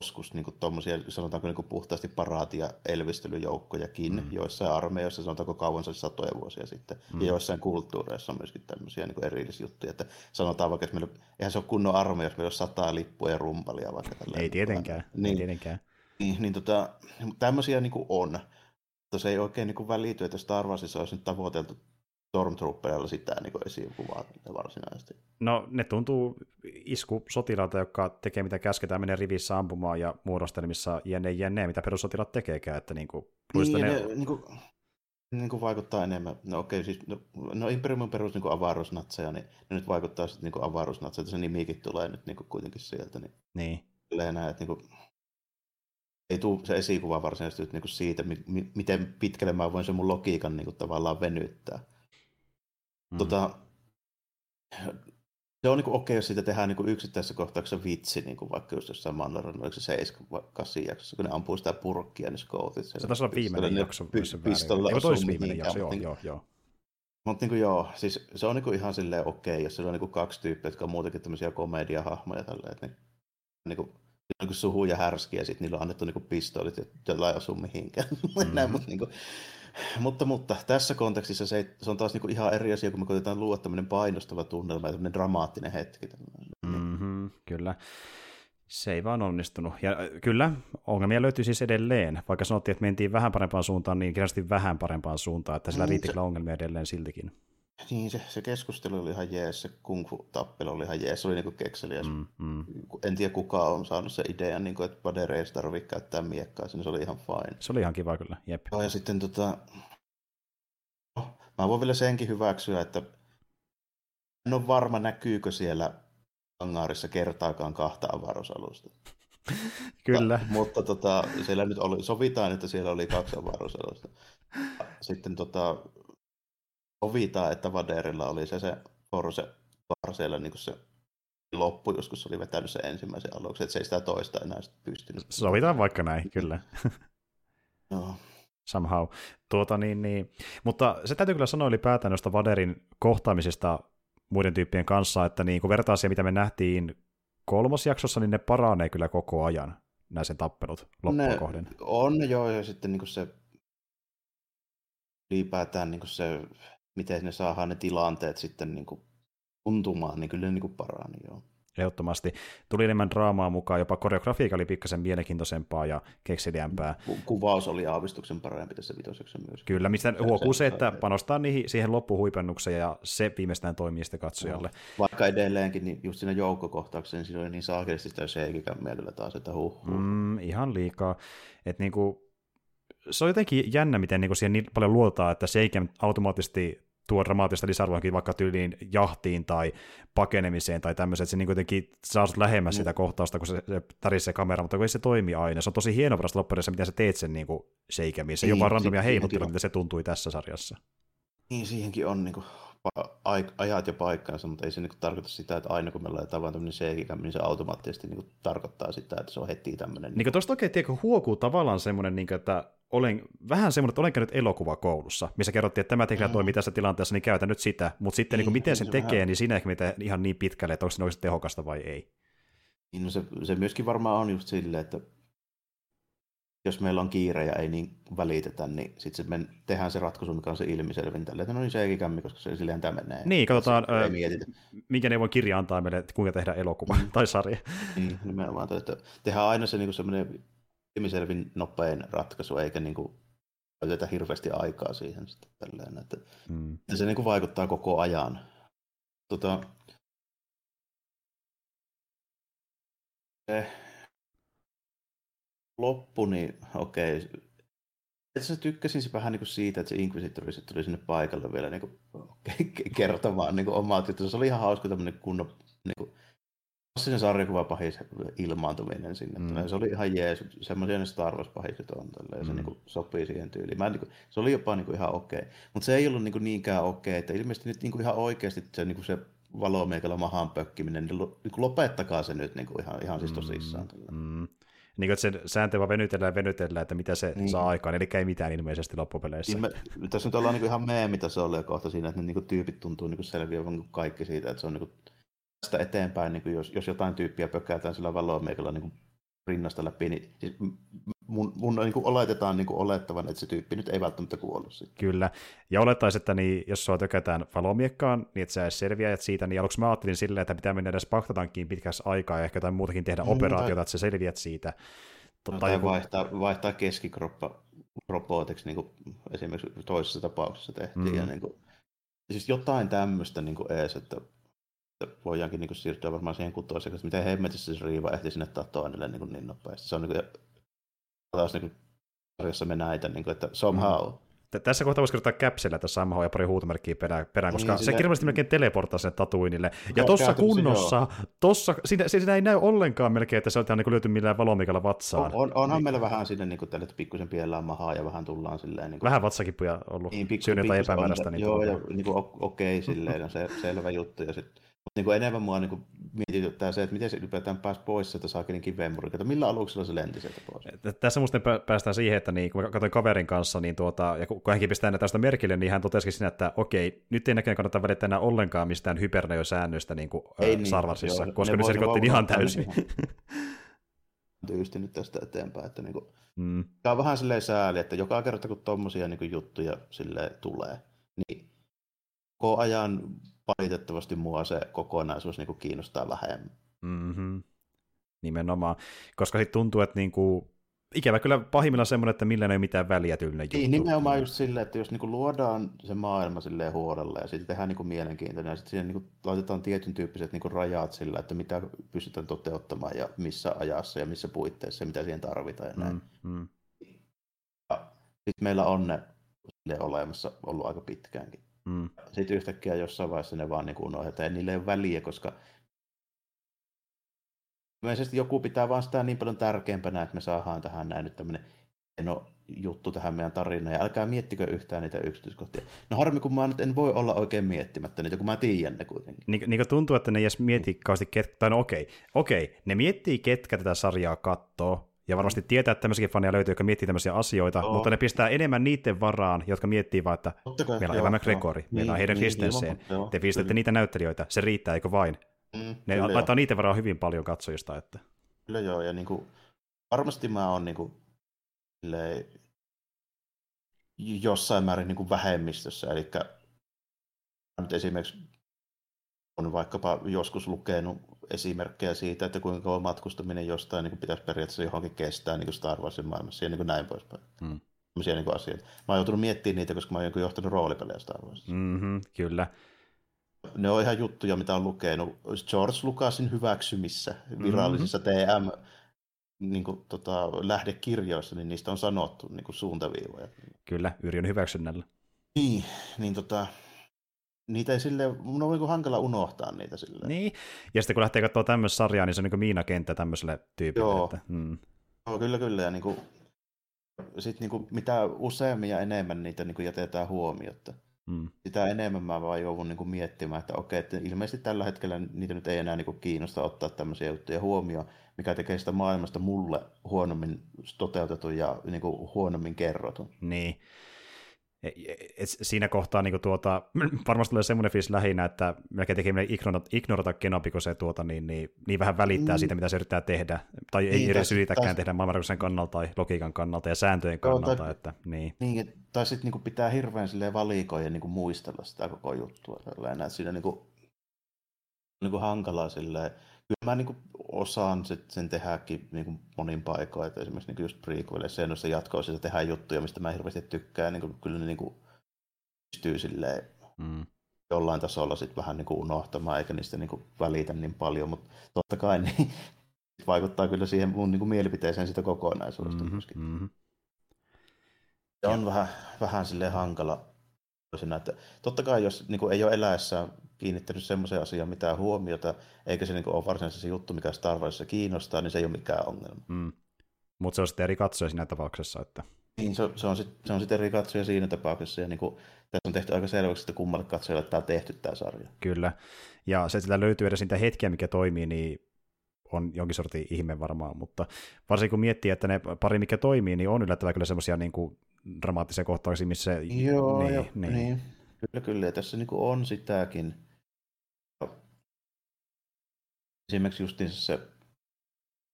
joskus niin tuommoisia, sanotaanko niin puhtaasti paraatia elvistelyjoukkojakin, mm. joissain armeijoissa, sanotaanko kauan se satoja vuosia sitten, mm. ja joissain kulttuureissa on myöskin tämmöisiä niin erillisjuttuja, että sanotaan vaikka, että meillä, eihän se ole kunnon armeija, jos meillä on sataa lippua ja rumpalia vaikka tällä Ei tietenkään, niin, ei tietenkään. Niin, niin tota, tämmöisiä niin on, mutta se ei oikein niin välity, että Star Warsissa olisi nyt tavoiteltu Stormtrooperilla sitä niin esikuvaa varsinaisesti. No ne tuntuu isku sotilailta, jotka tekee mitä käsketään, menee rivissä ampumaan ja muodostelmissa jenne jenne, mitä perussotilat tekeekään. Että niin kuin, niin, ne, ne, niin kuin, niin kuin vaikuttaa enemmän. No okei, okay, siis no, no Imperiumin perus niin avaruusnatseja, niin ne nyt vaikuttaa sitten niin avaruusnatseja, se nimikin tulee nyt niin kuin kuitenkin sieltä. Niin, niin. Näin, että niin kuin, ei tule se esikuva varsinaisesti niin kuin siitä, mi- miten pitkälle mä voin sen mun logiikan niin kuin, tavallaan venyttää. Mm. Tota, se on niin okei, okay, jos siitä tehdään niin yksittäisessä kohtauksessa vitsi, niin kuin vaikka just jossain Mandalorian, oliko se 7 8 jaksossa, kun ne ampuu sitä purkkia, niin skoutit. Se taisi olla viimeinen niin jakso. Py- pistolla Eikö toisi viimeinen jakso, joo, joo, joo. Mutta niin joo, siis se on niin ihan silleen okei, okay, jos se on niin kaksi tyyppiä, jotka on muutenkin tämmöisiä komediahahmoja tälleen, niin, niin kuin, niin kuin suhu ja härski, ja sitten niillä on annettu niin pistoolit, joilla ei osu mihinkään. (laughs) Mm-hmm. Näin, mutta niin kuin, mutta, mutta tässä kontekstissa se, se on taas niinku ihan eri asia, kun me koitetaan luoda tämmöinen painostava tunnelma ja tämmöinen dramaattinen hetki. Mm-hmm, kyllä. Se ei vaan onnistunut. Ja äh, kyllä, ongelmia löytyy siis edelleen. Vaikka sanottiin, että mentiin vähän parempaan suuntaan, niin kirjasti vähän parempaan suuntaan, että sillä mm, riitti kyllä ongelmia edelleen siltikin. Niin, se, se keskustelu oli ihan jees, se kung fu-tappelu oli ihan jees, se oli niinku kekseliä. Mm, mm. En tiedä kuka on saanut se idean, niin kuin, että Badere ei tarvitse käyttää miekkaa, se oli ihan fine. Se oli ihan kiva kyllä, jep. Ja sitten tota, no, mä voin vielä senkin hyväksyä, että en ole varma näkyykö siellä hangaarissa kertaakaan kahta avaruusalusta. (laughs) Kyllä. mutta, mutta tota, siellä nyt oli, sovitaan, että siellä oli kaksi avaruusalusta. Sitten tota, sovitaan, että Vaderilla oli se, se Forse Parseella niin se loppu joskus oli vetänyt se ensimmäisen aluksen, että se ei sitä toista enää pystynyt. Sovitaan vaikka näin, kyllä. (laughs) no. Somehow. Tuota, niin, niin. Mutta se täytyy kyllä sanoa ylipäätään noista Vaderin kohtaamisesta muiden tyyppien kanssa, että niin kun vertaa siihen, mitä me nähtiin kolmosjaksossa, niin ne paranee kyllä koko ajan, nämä sen tappelut loppua ne kohden. On joo, ja sitten niin se ylipäätään niin se miten ne saadaan ne tilanteet sitten niin kuin tuntumaan, niin kyllä ne niin kuin parani, joo. Ehdottomasti. Tuli enemmän draamaa mukaan, jopa koreografiikka oli pikkasen mielenkiintoisempaa ja kekseliämpää. Ku- kuvaus oli aavistuksen parempi tässä vitosessa myös. Kyllä, mistä huokuu se, että panostaa niihin, siihen loppuhuipennukseen ja se viimeistään toimii sitten katsojalle. No, vaikka edelleenkin, niin just siinä joukkokohtauksessa, niin siinä oli niin saakelisti sitä seikikämmeelyllä taas, että huh, huh. Mm, ihan liikaa. Että niinku, se on jotenkin jännä, miten niinku siihen niin paljon luotaan, että seikem automaattisesti tuo dramaattista lisäarvoakin vaikka tyyliin jahtiin tai pakenemiseen tai tämmöiseen, että se niin kuitenkin saa sut lähemmäs mm. sitä kohtausta, kun se, se tärisee kamera, mutta kun ei se toimi aina. Se on tosi hieno vasta loppuudessa, miten sä teet sen niin. Se niin, jopa randomia heiluttelu, mitä se tuntui tässä sarjassa. Niin, siihenkin on niin kuin ajat ja paikkansa, mutta ei se niinku tarkoita sitä, että aina kun me laitetaan vaan tämmöinen CGI, niin se automaattisesti niinku tarkoittaa sitä, että se on heti tämmöinen. Niin tuosta oikein tiedätkö, huokuu tavallaan semmoinen, niin kuin, että olen, vähän semmoinen, että olen käynyt elokuvakoulussa, missä kerrottiin, että tämä mm. toimii tässä tilanteessa, niin käytän nyt sitä, mutta sitten niin, niin miten sen se tekee, vähän... niin siinä ehkä mitä ihan niin pitkälle, että onko se tehokasta vai ei. Niin, no se, se myöskin varmaan on just silleen, että jos meillä on kiire ja ei niin välitetä, niin sitten se men, tehdään se ratkaisu, mikä on se ilmiselvin tälle, että no niin se ei kämmi, koska se silleen tämä menee. Niin, katsotaan, ö, minkä neuvon kirja antaa meille, että kuinka tehdä elokuva mm. tai sarja. Niin, nimenomaan, että tehdään aina se niin semmoinen ilmiselvin nopein ratkaisu, eikä niin kuin käytetä hirveästi aikaa siihen sitten tälleen, että, mm. se niin kuin vaikuttaa koko ajan. Tota, se loppu, niin okei. Okay. Itse tykkäsin vähän niin kuin siitä, että se Inquisitor tuli sinne paikalle vielä niin kuin, kertomaan niin kuin omaa juttua. Se oli ihan hauska tämmöinen kunnon niin kuin, klassinen sarjakuva pahis ilmaantuminen sinne. Mm. Se oli ihan jees, semmoisia ne Star Wars pahiset on, tälleen, mm. se niin kuin, sopii siihen tyyliin. Mä, niin kuin, se oli jopa niin kuin, ihan okei, okay. mutta se ei ollut niin kuin, niinkään okei, okay, että ilmeisesti nyt niin kuin, ihan oikeasti se, niin kuin, se valomeikalla mahaan pökkiminen, niin, niin kuin, lopettakaa se nyt niin kuin, ihan, ihan siis tosissaan. Mm. Mm. Niin kuin, sen sääntö vaan venytellään ja venytellään, että mitä se niin. saa aikaan, eli ei mitään ilmeisesti loppupeleissä. Niin me, tässä nyt ollaan niin kuin ihan se oli kohta siinä, että ne niin kuin, tyypit tuntuu niin selviävän kaikki siitä, että se on niin kuin, tästä eteenpäin, niin kuin jos, jos jotain tyyppiä pökkäätään sillä valomeikalla niin rinnasta läpi, niin siis mun, mun niin kuin oletetaan niin kuin olettavan, että se tyyppi nyt ei välttämättä kuollut sitten. Kyllä, ja olettaisiin, että niin, jos sua tökätään valomiekkaan, niin että sä edes selviäjät siitä, niin aluksi mä ajattelin silleen, että pitää mennä edes paktatankiin pitkäksi aikaa ja ehkä jotain muutakin tehdä mm, operaatiota, tai... että sä selviät siitä. No, tai joku... vaihtaa, vaihtaa keskikroppa robotiksi, niin kuin esimerkiksi toisessa tapauksessa tehtiin. Mm. Ja niin kuin, siis jotain tämmöistä niin kuin ees, että voidaankin niin kuin siirtyä varmaan siihen kutoiseen, että miten hemmetissä se Riiva ehti sinne toinelle niin, niin nopeasti. Se on niin kuin, taas niin kuin, sarjassa me näitä, niin kuin, että somehow. Mm. Tässä kohtaa voisi kirjoittaa käpsellä tässä samaa ja pari huutomerkkiä perään, perään koska niin, se sille... kirjallisesti melkein teleporttaa sen tatuinille. Ja tuossa kunnossa, tossa, siinä, siinä, ei näy ollenkaan melkein, että se on niin lyöty millään valomikalla vatsaan. On, on, onhan niin. meillä vähän sinne, niin kuin tälle, että pikkusen piellään mahaa ja vähän tullaan silleen. Niin kuin... Vähän vatsakipuja ollut, niin, pikku, syyn jotain epämääräistä. Niin joo, ja niin kuin, okei, okay, silleen on se, selvä juttu. Ja sitten niin kuin enemmän mua niin kuin mietityttää se, että miten se ylipäätään pääsi pois sieltä saakelin kiveenmurikata. Millä aluksella se lenti sieltä pois? Tässä musta päästään siihen, että niin, kun mä katsoin kaverin kanssa, niin tuota, ja kun hänkin pistää näitä tästä merkille, niin hän totesi siinä, että okei, nyt ei näköjään kannata välittää enää ollenkaan mistään hyperneo-säännöistä niin kuin, ei, niin, Sarvarsissa, joo, koska nyt se rikottiin ihan täysin. (laughs) tyysti nyt tästä eteenpäin. Että niin kuin, mm. Tämä on vähän silleen sääli, että joka kerta kun tuommoisia niin juttuja sille tulee, niin koko ajan valitettavasti mua se kokonaisuus niin kuin kiinnostaa vähemmän. Mm-hmm. Nimenomaan, koska sitten tuntuu, että niin kuin, ikävä kyllä pahimmillaan semmoinen, että millä ei ole mitään väliä tyylinen juttu. Niin, nimenomaan just silleen, että jos niinku luodaan se maailma silleen huolella ja sitten tehdään niinku mielenkiintoinen ja sitten siihen niinku laitetaan tietyn tyyppiset niinku rajat sillä, että mitä pystytään toteuttamaan ja missä ajassa ja missä puitteissa ja mitä siihen tarvitaan ja näin. Mm, mm. Ja sitten meillä on ne olemassa ollut aika pitkäänkin. Mm. Sitten yhtäkkiä jossain vaiheessa ne vaan niin unohdetaan, ja niille ei ole väliä, koska ilmeisesti joku pitää vaan sitä niin paljon tärkeämpänä, että me saadaan tähän näin nyt tämmöinen no, juttu tähän meidän tarinaan, ja älkää miettikö yhtään niitä yksityiskohtia. No harmi, kun mä nyt en voi olla oikein miettimättä niitä, kun mä tiedän ne kuitenkin. Niin, niin kuin tuntuu, että ne ei edes mieti kauheasti, ket... tai no okei, okei, ne miettii, ketkä tätä sarjaa kattoo, ja varmasti tietää, että tämmöisiä faneja löytyy, jotka miettii tämmöisiä asioita, joo. mutta ne pistää enemmän niiden varaan, jotka miettii vaan, että kai, meillä on Evan McGregor, meillä niin, on Hayden niin, Christensen, niin, te pistätte niitä näyttelijöitä, se riittää, eikö vain? Mm, ne laittaa jo. niiden varaan hyvin paljon katsojista. Että... Kyllä joo, ja niin kuin, varmasti mä oon niin kuin, jossain määrin niin kuin vähemmistössä, eli nyt esimerkiksi on vaikkapa joskus lukenut esimerkkejä siitä, että kuinka matkustaminen jostain niin kuin pitäisi periaatteessa johonkin kestää niin kuin Star Warsin maailmassa ja niin kuin näin poispäin. Mm. niin kuin asioita. Mä oon joutunut miettimään niitä, koska mä oon johtanut roolipelejä Star Warsissa. Mm-hmm, kyllä. Ne on ihan juttuja, mitä on lukenut. George Lucasin hyväksymissä virallisissa mm-hmm. TM niin kuin, tota, lähdekirjoissa, niin niistä on sanottu niin kuin suuntaviivoja. Kyllä, Yrjön hyväksynnällä. Niin, niin tota, niitä ei sille, mun on niin hankala unohtaa niitä sille. Niin, ja sitten kun lähtee katsoa tämmöistä sarjaa, niin se on niin miinakenttä tämmöiselle tyypille. Joo. Että, mm. Joo, kyllä, kyllä. Ja niin kuin, sit niin kuin, mitä useammin ja enemmän niitä niin kuin jätetään huomiota, Mm. sitä enemmän mä vaan joudun niin kuin miettimään, että okei, että ilmeisesti tällä hetkellä niitä nyt ei enää niin kuin kiinnosta ottaa tämmöisiä juttuja huomioon, mikä tekee sitä maailmasta mulle huonommin toteutetun ja niin kuin huonommin kerrotun. Niin. E- e- Et siinä kohtaa niin tuota, (clears throat) varmasti tulee semmoinen fiilis lähinnä, että melkein tekee ignorata, ignorata Kenobi, kun se tuota, niin, niin, niin vähän välittää mm. siitä, mitä se yrittää tehdä, tai niin, ei edes yritäkään täs... tehdä maailmanrakennuksen kannalta tai logiikan kannalta ja sääntöjen kannalta. Joo, tai, että, niin. Niin, tai sitten niin pitää hirveän valikoida ja niin muistella sitä koko juttua. Sellainen, että siinä niin kuin, niin kuin hankalaa silleen, kyllä mä niin osaan sen tehdäkin niin kuin monin paikoin, että esimerkiksi niin just prequelissa ja noissa jatkoissa tehdään juttuja, mistä mä hirveästi tykkään, niin kuin, kyllä ne niin kuin pystyy silleen mm. jollain tasolla sit vähän niin kuin unohtamaan, eikä niistä niin kuin välitä niin paljon, mutta totta kai niin (laughs) vaikuttaa kyllä siihen mun niin kuin mielipiteeseen sitä kokonaisuudesta mm-hmm, myöskin. Mm-hmm. Se on vähän, vähän silleen hankala että totta kai jos niin kuin ei ole eläessään kiinnittänyt semmoiseen asiaan mitään huomiota, eikä se niin kuin ole varsinaisesti se juttu, mikä Star Warsissa kiinnostaa, niin se ei ole mikään ongelma. Mm. Mutta se on sitten eri katsoja siinä tapauksessa. Että... Niin, se, se on sitten sit eri katsoja siinä tapauksessa, ja niin kuin, tässä on tehty aika selväksi, että kummalle katsojalle tämä on tehty tämä sarja. Kyllä, ja se, että sillä löytyy edes niitä hetkiä, mikä toimii, niin on jonkin sortin ihme varmaan, mutta varsinkin kun miettii, että ne pari, mikä toimii, niin on yllättävää kyllä semmoisia niin kuin dramaattisia kohtauksia, missä... Joo, niin, jo, niin. niin. Kyllä, kyllä. Ja tässä niin on sitäkin. Esimerkiksi justiinsa se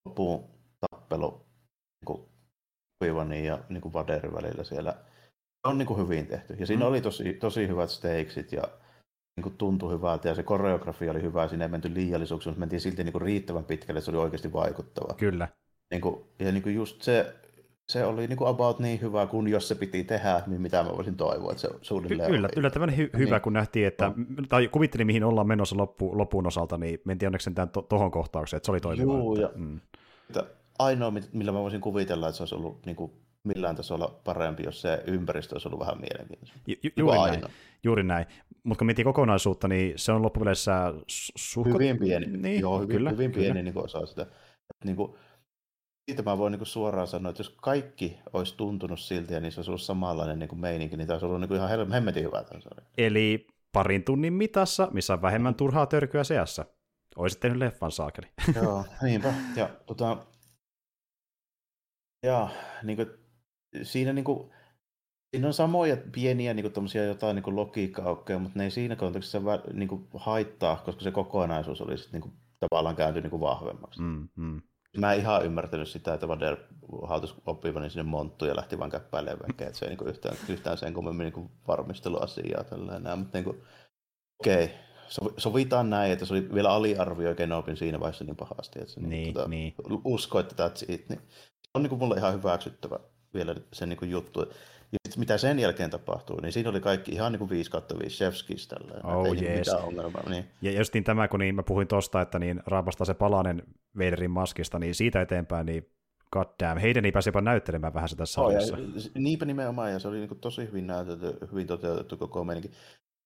lopun tappelu niin Kuivanin ja niin kuin Vaderin välillä siellä on niin kuin hyvin tehty. Ja siinä mm. oli tosi, tosi hyvät steiksit ja niin kuin tuntui hyvältä ja se koreografia oli hyvä, siinä ei menty liiallisuuksiin, mutta mentiin silti niin kuin riittävän pitkälle, että se oli oikeasti vaikuttava. Kyllä. Niin kuin, ja niin kuin just se se oli niin kuin about niin hyvä kuin jos se piti tehdä, niin mitä mä voisin toivoa, että se suunnilleen Kyllä, oli. yllättävän hy- hyvä, niin. kun nähtiin, että, no. tai kuvittelin, mihin ollaan menossa loppu, lopun osalta, niin mentiin onneksi sentään to- tohon kohtaukseen, että se oli toimiva. Joo, että, ja, mm. että ainoa, millä mä voisin kuvitella, että se olisi ollut niin kuin millään tasolla parempi, jos se ympäristö olisi ollut vähän mielenkiintoista. Ju- ju- niinku juuri, näin. juuri näin. Mutta kun miettii kokonaisuutta, niin se on loppupeleissä suhkot... Hyvin pieni. Niin, Joo, hyvin, kyllä, hyvin pieni kyllä. Niin osa sitä. Niin kuin, siitä mä voin niin suoraan sanoa, että jos kaikki olisi tuntunut siltä ja niissä olisi ollut samanlainen niin kuin meininki, niin tämä olisi ollut niin kuin ihan hemmetin hyvä tämän Eli parin tunnin mitassa, missä on vähemmän turhaa törkyä seassa. Oisit tehnyt leffan saakeli. (laughs) Joo, niinpä. Ja, tota, ja niin kuin, siinä, niin kuin, siinä on samoja pieniä niin kuin, jotain niin logiikka mutta ne ei siinä kontekstissa niin kuin, haittaa, koska se kokonaisuus oli sitten niin kuin, tavallaan kääntynyt niin vahvemmaksi. Mm, mm. Mä en ihan ymmärtänyt sitä, että Vader hautus oppivani sinne monttuun ja lähti vaan käppäilemään venkkeä, että se ei niinku yhtään, yhtään sen kummemmin niinku varmisteluasiaa tällainen. Mutta niinku, okei, okay, sovitaan näin, että se oli vielä aliarvioi Kenobin siinä vaiheessa niin pahasti, että se niin, niin, tota, niin. uskoi, että that's it. Niin, on niinku mulle ihan hyväksyttävä vielä se niinku juttu. Ja sit, mitä sen jälkeen tapahtuu, niin siinä oli kaikki ihan niin kuin 5 kautta 5 chefskis Oh, ei yes. mitään ongelmaa. Niin. Ja justiin tämä, kun niin mä puhuin tosta, että niin raapastaa se palanen Vaderin maskista, niin siitä eteenpäin, niin god damn, heidän ei pääse jopa näyttelemään vähän sitä sarjassa. Oh, ja, niinpä nimenomaan, ja se oli niin kuin tosi hyvin näytetty, hyvin toteutettu koko meininki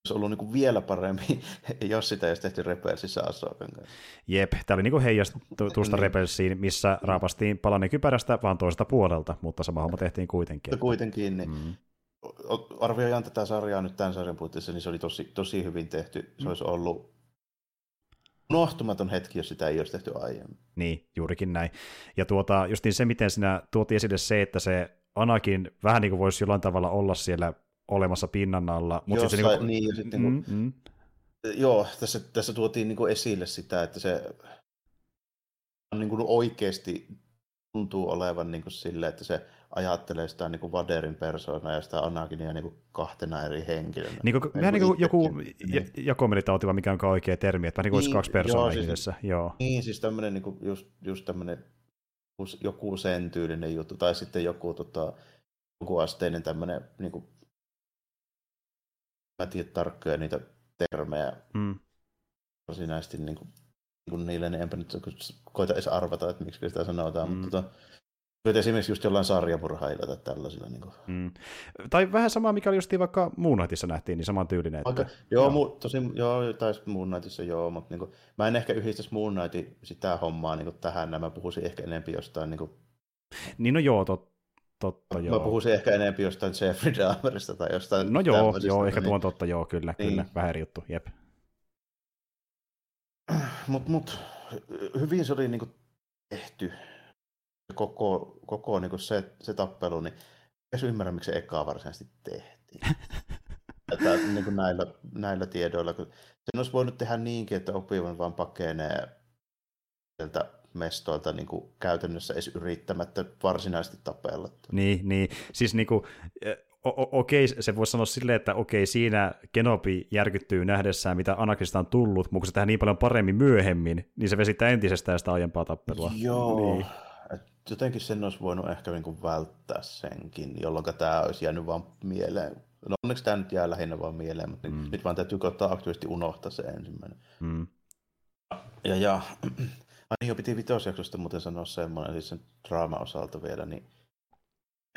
olisi ollut niin kuin vielä parempi, (laughs) jos sitä ei olisi tehty Rebelsissä Ahsokan kanssa. Jep, tämä oli (laughs) niin heijastusta. Rebelsiin, missä raapastiin palanen kypärästä vaan toiselta puolelta, mutta sama homma tehtiin kuitenkin. Mutta kuitenkin, niin mm. arvioijan tätä sarjaa nyt tämän sarjan puitteissa, niin se oli tosi, tosi hyvin tehty. Se mm. olisi ollut unohtumaton hetki, jos sitä ei olisi tehty aiemmin. Niin, juurikin näin. Ja tuota, justiin se, miten sinä tuotiin esille se, että se Anakin vähän niin kuin voisi jollain tavalla olla siellä olemassa pinnan alla. Mutta Jossain, se, niin, kuin... niin, ja sitten mm, kun... mm. Joo, tässä, tässä tuotiin niin kuin esille sitä, että se niin kuin oikeasti tuntuu olevan niin kuin sille, että se ajattelee sitä niin kuin Vaderin persoonaa ja sitä Anakinia niin kuin kahtena eri henkilönä. Niin kuin, vähän niin kuin joku niin. jakomelitauti, mikä on oikea termi, että vähän niin kuin niin, olisi kaksi persoonaa joo, siis, joo. Niin, siis tämmöinen niin kuin, just, just tämmöinen joku sen tyylinen juttu, tai sitten joku, tota, joku asteinen tämmöinen niin kuin mä tiedä tarkkoja niitä termejä mm. varsinaisesti niin kuin, niin kuin niille, niin enpä nyt koita edes arvata, että miksi sitä sanotaan, mm. mutta tota, esimerkiksi just jollain sarjapurhailla tai tällaisilla. Niin kuin. Mm. Tai vähän sama, mikä oli just vaikka Moon Knightissa nähtiin, niin saman tyylinen. Että, okay. joo, joo. Mu, tosi, joo, tai Moon Knightissa joo, mutta niin kuin, mä en ehkä yhdistäisi Moon Knightin sitä hommaa niin kuin tähän, mä puhuisin ehkä enemmän jostain niin kuin, niin no joo, tot, totta, joo. Mä puhuisin ehkä enemmän jostain Jeffrey Dahmerista tai jostain No joo, joo ehkä niin... tuon totta, joo, kyllä, niin. kyllä, vähän eri juttu, jep. Mut, mut, hyvin se oli niinku tehty, koko, koko niinku se, se tappelu, niin en ymmärrä, miksi se ekaa varsinaisesti tehtiin. (laughs) että, niin kuin näillä, näillä tiedoilla. Sen olisi voinut tehdä niinkin, että oppivan vaan pakenee sieltä mestoilta niin kuin käytännössä edes yrittämättä varsinaisesti tapella. Niin, niin. siis niin kuin, okei, se voisi sanoa silleen, että okei, siinä Kenobi järkyttyy nähdessään, mitä Anakista on tullut, mutta kun se tehdään niin paljon paremmin myöhemmin, niin se vesittää entisestään sitä aiempaa tappelua. Joo, niin. Et jotenkin sen olisi voinut ehkä niin kuin välttää senkin, jolloin tämä olisi jäänyt vaan mieleen. No onneksi tämä nyt jää lähinnä vaan mieleen, mutta mm. nyt vaan täytyy koittaa aktiivisesti unohtaa se ensimmäinen. Mm. Ja, ja Ai jo piti vitosjaksosta muuten sanoa semmoinen, siis sen draama-osalta vielä, niin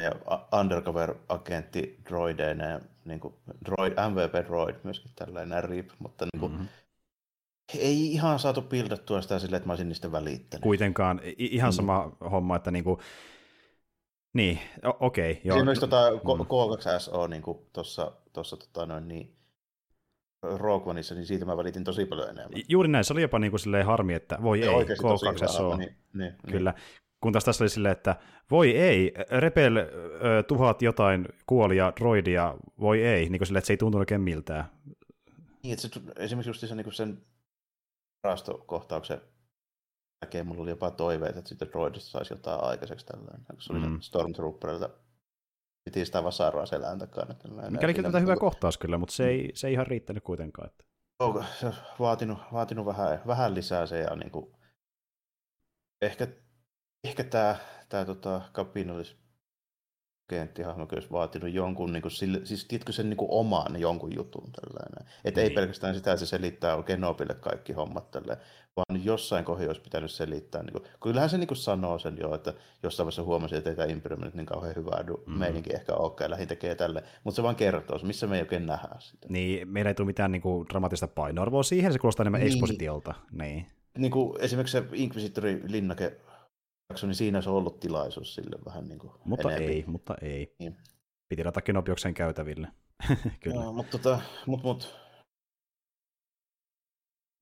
ja undercover-agentti droideineen, niin kuin droid, MVP droid myöskin tällainen RIP, mutta niin kuin, mm-hmm. ei ihan saatu pildattua sitä silleen, että mä olisin niistä välittänyt. Kuitenkaan, ihan sama mm-hmm. homma, että niin kuin, niin, okei. Okay, joo. Siinä olisi tota K2SO niin tuossa, tota noin, niin, Rogue Oneissa, niin siitä mä välitin tosi paljon enemmän. Juuri näin, se oli jopa niin kuin silleen harmi, että voi ei, K2SO. Niin, niin, Kyllä. Niin. Kun taas tässä oli silleen, että voi ei, Rebel ö, tuhat jotain kuolia droidia, voi ei, niin kuin silleen, että se ei tuntunut oikein miltään. Niin, että se, esimerkiksi just se, niin sen varastokohtauksen jälkeen mulla oli jopa toiveita, että sitten droidista saisi jotain aikaiseksi tällainen. Se oli mm. Stormtrooperilta piti sitä vasaraa selään takana. Mikä oli kyllä hyvä kohtaus kyllä, mutta se ei, se ei ihan riittänyt kuitenkaan. Että... Onko se vaatinut, vaatinut vähän, vähän lisää se ja niin kuin, ehkä, ehkä tämä, tämä tota, kapinallis kenttihahmo olisi vaatinut jonkun, niin kuin, sille, siis tiedätkö sen niin kuin oman jonkun jutun tällainen. Että niin. ei pelkästään sitä, että se selittää oikein Nobille kaikki hommat tälleen, vaan jossain kohdassa olisi pitänyt selittää. Niin kuin, kyllähän se niin kuin sanoo sen jo, että jossain vaiheessa huomasi, että ei tämä Imperium niin kauhean hyvää mm. meininki ehkä olekaan, ja lähin tekee tälle, mutta se vaan kertoo, missä me ei oikein nähdä sitä. Niin, meillä ei tule mitään niin kuin, dramaattista painoarvoa siihen, se kuulostaa enemmän niin. ekspositiolta. Niin. Niin kuin esimerkiksi se Inquisitori linnake niin siinä se on ollut tilaisuus sille vähän niin kuin Mutta enemmän. ei, mutta ei. Niin. Piti laittaa Kenobioksen käytäville. (laughs) Kyllä. No, mutta, tota, mut, mut,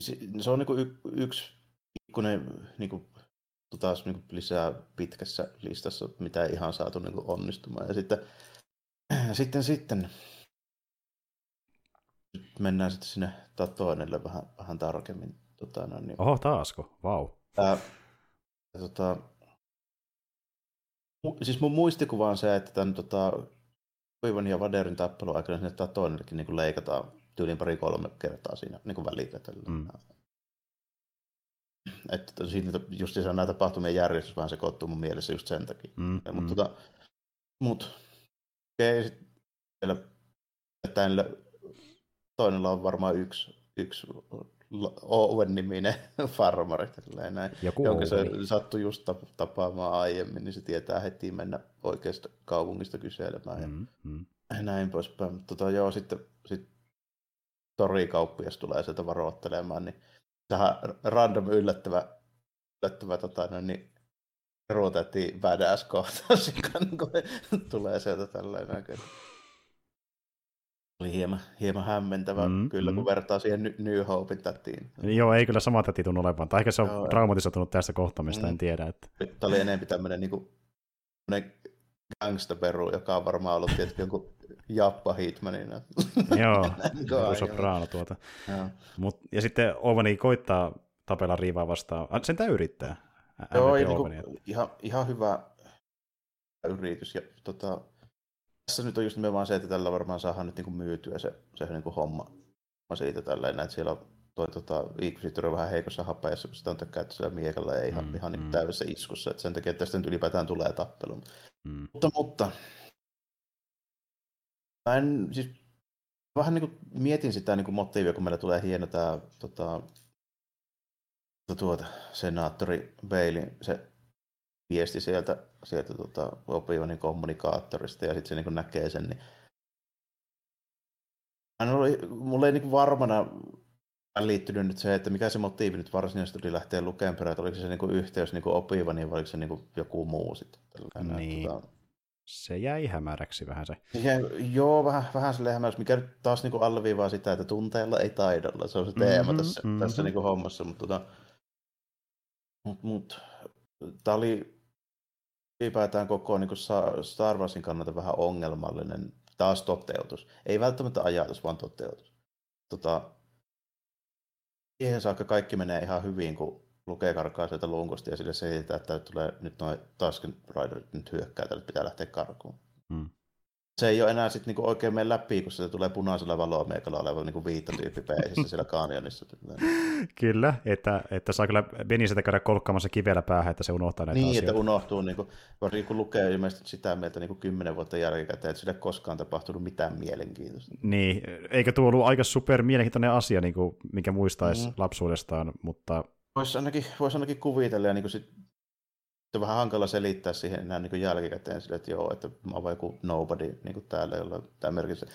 se, se on niin kuin y, yksi pikkuinen niin kuin, taas niin kuin lisää pitkässä listassa, mitä ei ihan saatu niin kuin onnistumaan. Ja sitten, (clears throat) sitten, sitten mennään sitten sinne Tatoinelle vähän, vähän tarkemmin. Tota, no, niin, Oho, taasko? Vau. Wow. Tota, siis mun muistikuva on se, että tämän tota, Kuivan ja Vaderin tappelu aikana sinne Tatoinillekin niin leikataan tyyliin pari-kolme kertaa siinä niin välikätellä. Mm. Että siinä just se nämä tapahtumien järjestys vähän sekoittuu mun mielessä just sen takia. Mm, mutta mm. tota, mut, okay, sitten toinella on varmaan yksi, yksi Owen-niminen (laughs) farmari, näin, Joku jonka se sattui just tapaamaan aiemmin, niin se tietää heti mennä oikeasta kaupungista kyselemään ja mm, mm. näin poispäin. Mutta tota, joo, sitten sit torikauppias tulee sieltä varoittelemaan, niin tähän random yllättävä, yllättävä tota, no, niin ruotettiin badass kohtaus, kun (laughs) tulee sieltä tällainen oli hieman, hieman hämmentävä mm, kyllä, mm. kun vertaa siihen New Hopein tätiin. Joo, ei kyllä sama täti tunnu olevan. Tai ehkä se on Joo. traumatisoitunut tästä kohtaamista, mm. en tiedä. Että... Tämä oli enemmän tämmöinen niin kuin, gangstaperu, joka on varmaan ollut tietysti jonkun Jappa Hitmanina. Joo, (laughs) joku soprano tuota. Mut, ja sitten Ovani koittaa tapella Riivaa vastaan. Sen tämä yrittää. Joo, niin kuin, ihan, ihan hyvä yritys. Ja, tota, tässä nyt on just nimenomaan se, että tällä varmaan saadaan nyt niinku myytyä se, se niinku homma siitä tälleen, että siellä on toi tota, Inquisitor on vähän heikossa hapajassa, kun sitä on tökkäytty siellä miekalla ja ihan, mm, ihan niin mm. täydessä iskussa, että sen takia että tästä nyt ylipäätään tulee tappelu. Mm. Mutta, mutta mä en, siis vähän niin kuin mietin sitä niin kuin motiivia, kun meillä tulee hieno tämä tota, tuota, senaattori Bailin se viesti sieltä, sieltä tota, Opionin kommunikaattorista ja sitten se niin näkee sen, niin hän oli, mulle ei niin varmana liittynyt nyt se, että mikä se motiivi nyt varsinaisesti oli lähteä lukemaan perään, että oliko se niin yhteys niin Opivaniin vai oliko se niin joku muu sitten. Niin. Tota, Se jäi hämäräksi vähän se. Ja, joo, vähän, vähän silleen hämäräksi, mikä nyt taas niin alleviivaa sitä, että tunteella ei taidolla. Se on se teema mm-hmm, tässä, mm-hmm. tässä niin hommassa. Mutta tota, mut, mut, tämä oli ylipäätään koko niin Star Warsin kannalta vähän ongelmallinen taas toteutus. Ei välttämättä ajatus, vaan toteutus. Tota, siihen saakka kaikki menee ihan hyvin, kun lukee karkaa sieltä lunkosta ja sille selitetään, että tulee nyt noin Tusken Riderit nyt hyökkää, että pitää lähteä karkuun. Hmm se ei ole enää sit niinku oikein mene läpi, kun se tulee punaisella valomeikalla oleva niinku viittotyyppi peisissä siellä kanjonissa. kyllä, että, että saa kyllä Beniseltä käydä kolkkaamassa kivellä päähän, että se unohtaa näitä Niin, asioita. että unohtuu, niinku, varsinkin kun lukee ilmeisesti sitä mieltä niinku kymmenen vuotta jälkikäteen, että sille koskaan tapahtunut mitään mielenkiintoista. Niin, eikä tuo ollut aika super mielenkiintoinen asia, niin kuin, mikä muistaisi mm. lapsuudestaan, mutta... Voisi ainakin, vois ainakin kuvitella, ja niin kuin sit on vähän hankala selittää siihen enää niin jälkikäteen sille, että joo, että mä oon joku nobody niin kuin täällä, jolla tämä merkitsee.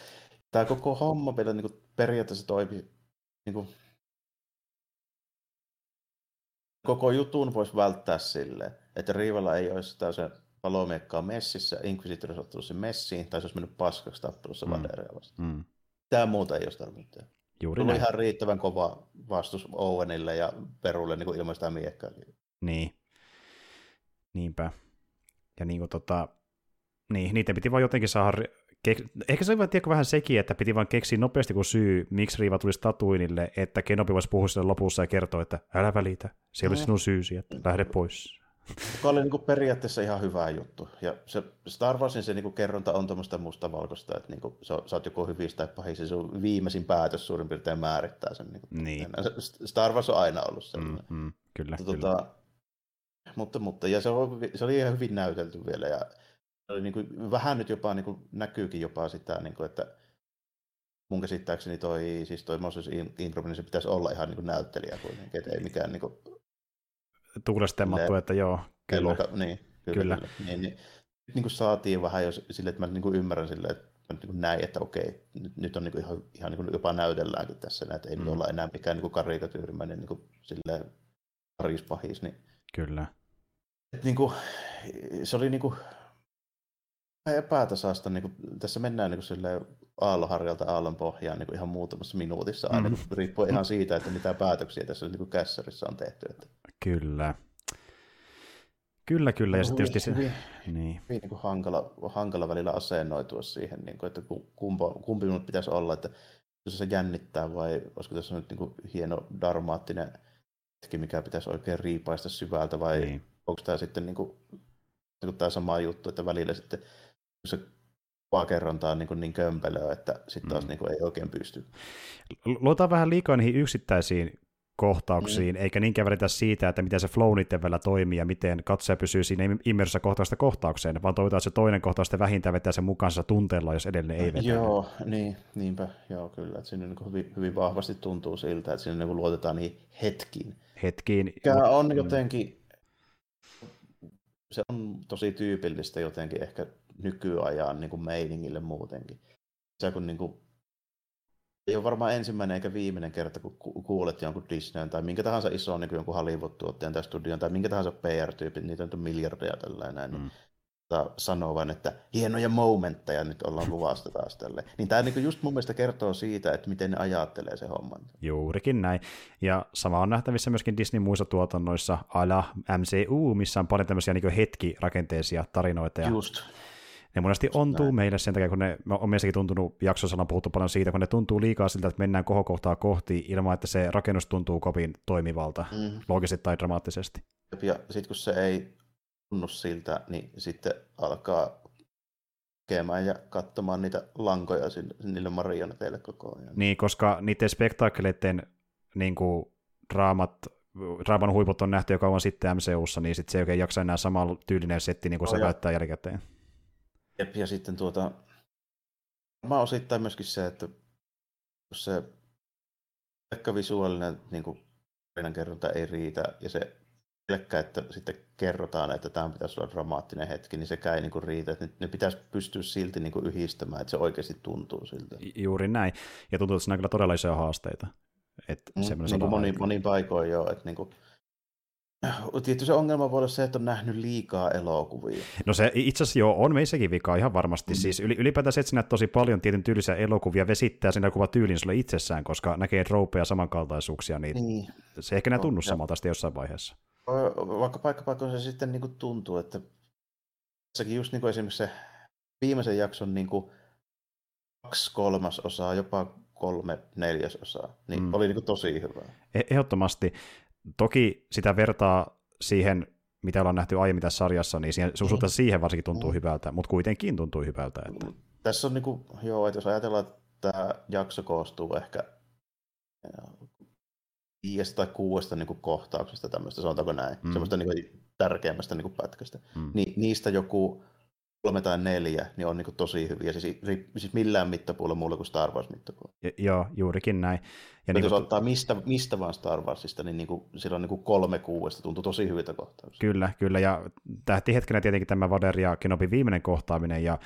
Tämä koko homma vielä niin kuin periaatteessa toimii niin kuin, koko jutun voisi välttää sille, että Riivalla ei olisi täysin palomiekkaa messissä, Inquisitor olisi ottanut sen messiin, tai se olisi mennyt paskaksi tappelussa mm. Vaderia vastaan. Mm. Tämä muuta ei olisi tarvinnut tehdä. Juuri Tuli ihan riittävän kova vastus Owenille ja Perulle niin kuin ilman sitä miekkaa. Niin. Niinpä. Ja niin kuin tota, niin, niitä piti vaan jotenkin saada Kek... Ehkä se on tiedä, vähän sekin, että piti vaan keksiä nopeasti kuin syy, miksi Riiva tuli Statuinille, että Kenobi voisi puhua sille lopussa ja kertoa, että älä välitä, se oli no. sinun syysi, että lähde pois. Joka oli niin periaatteessa ihan hyvä juttu. Ja se Star Warsin se niin kerronta on tuommoista mustavalkoista, että niin kuin, on, sä oot joko hyvissä tai pahissa, se on viimeisin päätös suurin piirtein määrittää sen. Niin kuin, niin. Star Wars on aina ollut sellainen. Mm, mm, kyllä, mutta, kyllä. Tota, mutta, mutta ja se, on, se oli ihan hyvin näytelty vielä ja oli niin kuin, vähän nyt jopa niin kuin, näkyykin jopa sitä, niin kuin, että mun käsittääkseni toi, siis toi Moses Ingram, niin se pitäisi olla ihan niin kuin näyttelijä kuitenkin, että ei mikään niin kuin, tuulestemmattu, että joo, kyllä. Kello, niin, kyllä. kyllä. kyllä. Niin, niin, niin kuin saatiin vähän jos, sille, että mä niin kuin ymmärrän sille, että mä niin kuin näin, että okei, nyt, nyt on niin kuin ihan, ihan niin kuin jopa näytelläänkin tässä, että ei mm. nyt olla enää mikään niin kuin karikatyyrimäinen niin kuin, silleen paris pahis, niin Kyllä että niin kuin, se oli niin kuin, epätasaista. Niin kuin, tässä mennään niin kuin aallonharjalta aallon pohjaan niin kuin ihan muutamassa minuutissa aina, mm. riippuu ihan siitä, että mitä päätöksiä tässä niin kuin kässärissä on tehty. Että. Kyllä. Kyllä, kyllä. Ja sitten tietysti hyvin, se... niin. hyvin niin kuin hankala, hankala välillä asennoitua siihen, niin kuin, että kumpa, kumpi minun pitäisi olla, että jos se jännittää vai olisiko tässä nyt niin kuin hieno darmaattinen hetki, mikä pitäisi oikein riipaista syvältä vai niin onko tämä sitten niin kuin, niin kuin tämä sama juttu, että välillä sitten se kuvakerronta on niin, kuin niin kömpelöä, että sitten taas mm. niin kuin ei oikein pysty. Luotaan vähän liikaa niihin yksittäisiin kohtauksiin, mm. eikä niinkään välitä siitä, että miten se flow niiden välillä toimii ja miten katsoja pysyy siinä immersissä kohtauksesta kohtaukseen, vaan toivotaan, että se toinen kohtaus sitten vähintään vetää sen mukaansa tunteella, jos edelleen ei vetä. Joo, niin, niinpä, joo kyllä, että siinä niin hyvin, hyvin vahvasti tuntuu siltä, että siinä niin luotetaan niihin hetkiin. Hetkiin. Mikä on mm. jotenkin se on tosi tyypillistä jotenkin ehkä nykyajan niin kuin meiningille muutenkin. Se kun niin kuin, ei ole varmaan ensimmäinen eikä viimeinen kerta, kun kuulet jonkun Disneyn tai minkä tahansa ison niin jonkun Hollywood-tuottajan tai studion tai minkä tahansa PR-tyypin, niitä on miljardeja tällainen, niin mm sanovan, että hienoja momentteja nyt ollaan luvasta taas tälle. Niin tämä niin just mun mielestä kertoo siitä, että miten ne ajattelee se homman. Juurikin näin. Ja sama on nähtävissä myöskin Disney muissa tuotannoissa, ala MCU, missä on paljon tämmöisiä niin hetkirakenteisia tarinoita. Ja just. Ne monesti ontuu näin. meille sen takia, kun ne on mielestäni tuntunut, jaksossa on puhuttu paljon siitä, kun ne tuntuu liikaa siltä, että mennään kohokohtaa kohti ilman, että se rakennus tuntuu kovin toimivalta, mm. loogisesti tai dramaattisesti. Ja sitten kun se ei tunnu siltä, niin sitten alkaa tekemään ja katsomaan niitä lankoja niille marioneteille koko ajan. Niin, koska niiden spektaakkeleiden niin kuin, draamat, draaman huiput on nähty jo kauan sitten MCUssa, niin sitten se ei oikein jaksa enää samalla tyylinen setti, niin kuin no, se näyttää jälkikäteen. Jep, ja sitten tuota, mä osittain myöskin se, että se ehkä visuaalinen niin kuin, kerronta ei riitä, ja se pelkkä, että sitten kerrotaan, että tämä pitäisi olla dramaattinen hetki, niin sekään ei niinku riitä. Että ne pitäisi pystyä silti niinku yhdistämään, että se oikeasti tuntuu siltä. Juuri näin. Ja tuntuu, että siinä on kyllä todella isoja haasteita. Että mm, niin kuin moni, moni paikoin jo, että niinku, Tietysti se ongelma voi olla se, että on nähnyt liikaa elokuvia. No se itse asiassa joo, on meissäkin vika ihan varmasti. Mm. Siis ylipäätään se, että sinä tosi paljon tietyn tyylisiä elokuvia vesittää sen tyylin sulle itsessään, koska näkee roupeja samankaltaisuuksia, niin, niin. se ehkä nää tunnu samalta jossain vaiheessa. Vaikka paikkapaikkoon se sitten niin kuin tuntuu, että tässäkin just niin kuin esimerkiksi se viimeisen jakson niin kuin kaksi kolmasosaa, jopa kolme neljäsosaa, niin mm. oli niin kuin tosi hyvä. E- ehdottomasti. Toki sitä vertaa siihen, mitä ollaan nähty aiemmin tässä sarjassa, niin siihen, mm. siihen varsinkin tuntuu mm. hyvältä, mutta kuitenkin tuntuu hyvältä. Että... Tässä on niin kuin, joo, että jos ajatellaan, että tämä jakso koostuu ehkä viidestä tai kuudesta niin kuin kohtauksesta tämmöistä, sanotaanko näin, mm. semmoista niin kuin tärkeimmästä niin kuin pätkästä, mm. niin niistä joku kolme tai neljä, niin on niin tosi hyviä. Siis, siis millään mittapuulla muulla kuin Star Wars mittapuulla. Joo, juurikin näin. Ja niin jos kuin... ottaa mistä, mistä vaan Star Warsista, niin, niin kuin, sillä on niin kuin kolme kuudesta, tuntuu tosi hyviltä kohtauksia. Kyllä, kyllä, ja tähti hetkenä tietenkin tämä Vader ja Kenobin viimeinen kohtaaminen, ja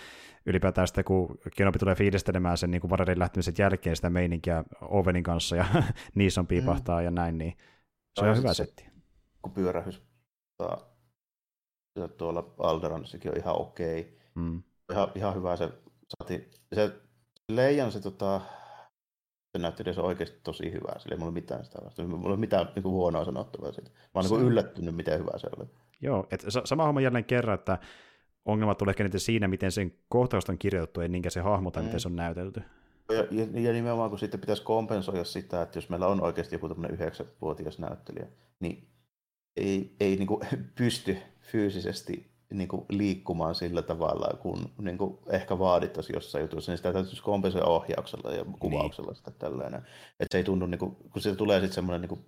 ylipäätään sitä, kun Kenobi tulee fiilistelemään sen niin kuin Vaderin lähtemisen jälkeen sitä meininkiä Ovenin kanssa, ja (laughs) Niison piipahtaa mm. ja näin, niin se on hyvä setti. Kun pyörähys tuolla Alderanissakin on ihan okei. Okay. Mm. Ihan, ihan hyvä se saati. Se Leijan se, tota, se näytteli se oikeasti tosi hyvä. Sillä ei mulla mitään sitä vasta. Mulla ei mitään niin kuin huonoa sanottavaa siitä. Mä oon niin yllättynyt, miten hyvä se oli. Joo, et sama homma jälleen kerran, että ongelma tulee ehkä siinä, miten sen kohtausta on kirjoitettu, ei niinkään se hahmo tai mm. miten se on näytelty. Ja, ja, ja nimenomaan kun sitten pitäisi kompensoida sitä, että jos meillä on oikeasti joku tämmöinen yhdeksänvuotias näyttelijä, niin ei, ei niin kuin (laughs) pysty fyysisesti niin kuin liikkumaan sillä tavalla, kun niin kuin ehkä vaadittaisiin jossain jutussa, niin sitä täytyisi kompensoida ohjauksella ja kuvauksella niin. sitä tällainen. Että se ei tunnu, niin kuin, kun siitä tulee sitten semmoinen niin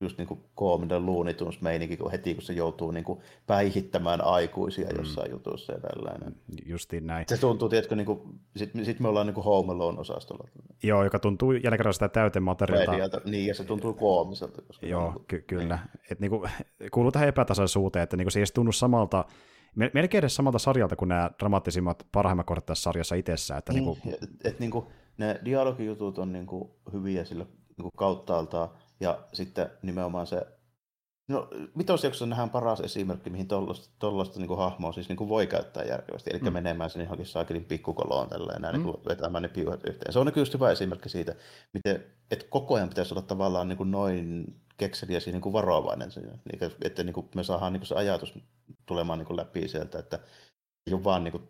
just niin kuin koominen luunituns meininki, kun heti kun se joutuu niin kuin päihittämään aikuisia mm. jossain jutussa ja tällainen. Justiin näin. Se tuntuu, tiedätkö, niin kuin, sit, sit me ollaan niin kuin Home Alone-osastolla. Joo, joka tuntuu jälleen kerran sitä täytemateriaalta. Niin, ja se tuntuu koomiselta. Koska Joo, niin ky- kyllä. Niin. Et niin kuin, kuuluu tähän epätasaisuuteen, että niin kuin se ei tunnu samalta, melkein edes samalta sarjalta kuin nämä dramaattisimmat parhaimmat kohdat tässä sarjassa itsessään. Että niin, niin kuin... et, et, niin kuin, ne dialogijutut on niin kuin hyviä sillä niin kuin kauttaaltaan, ja sitten nimenomaan se, no vitosjaksossa nähdään paras esimerkki, mihin tuollaista niin hahmoa siis niin kuin voi käyttää järkevästi, eli mm. menemään sinne johonkin saakelin pikkukoloon tälleen, näin, mm. niin vetämään ne piuhat yhteen. Se on niin hyvä esimerkki siitä, miten, että koko ajan pitäisi olla tavallaan niin kuin noin kekseliä siinä niin kuin varovainen, että niin kuin me saadaan niin kuin se ajatus tulemaan niin kuin läpi sieltä, että ei ole vaan niin kuin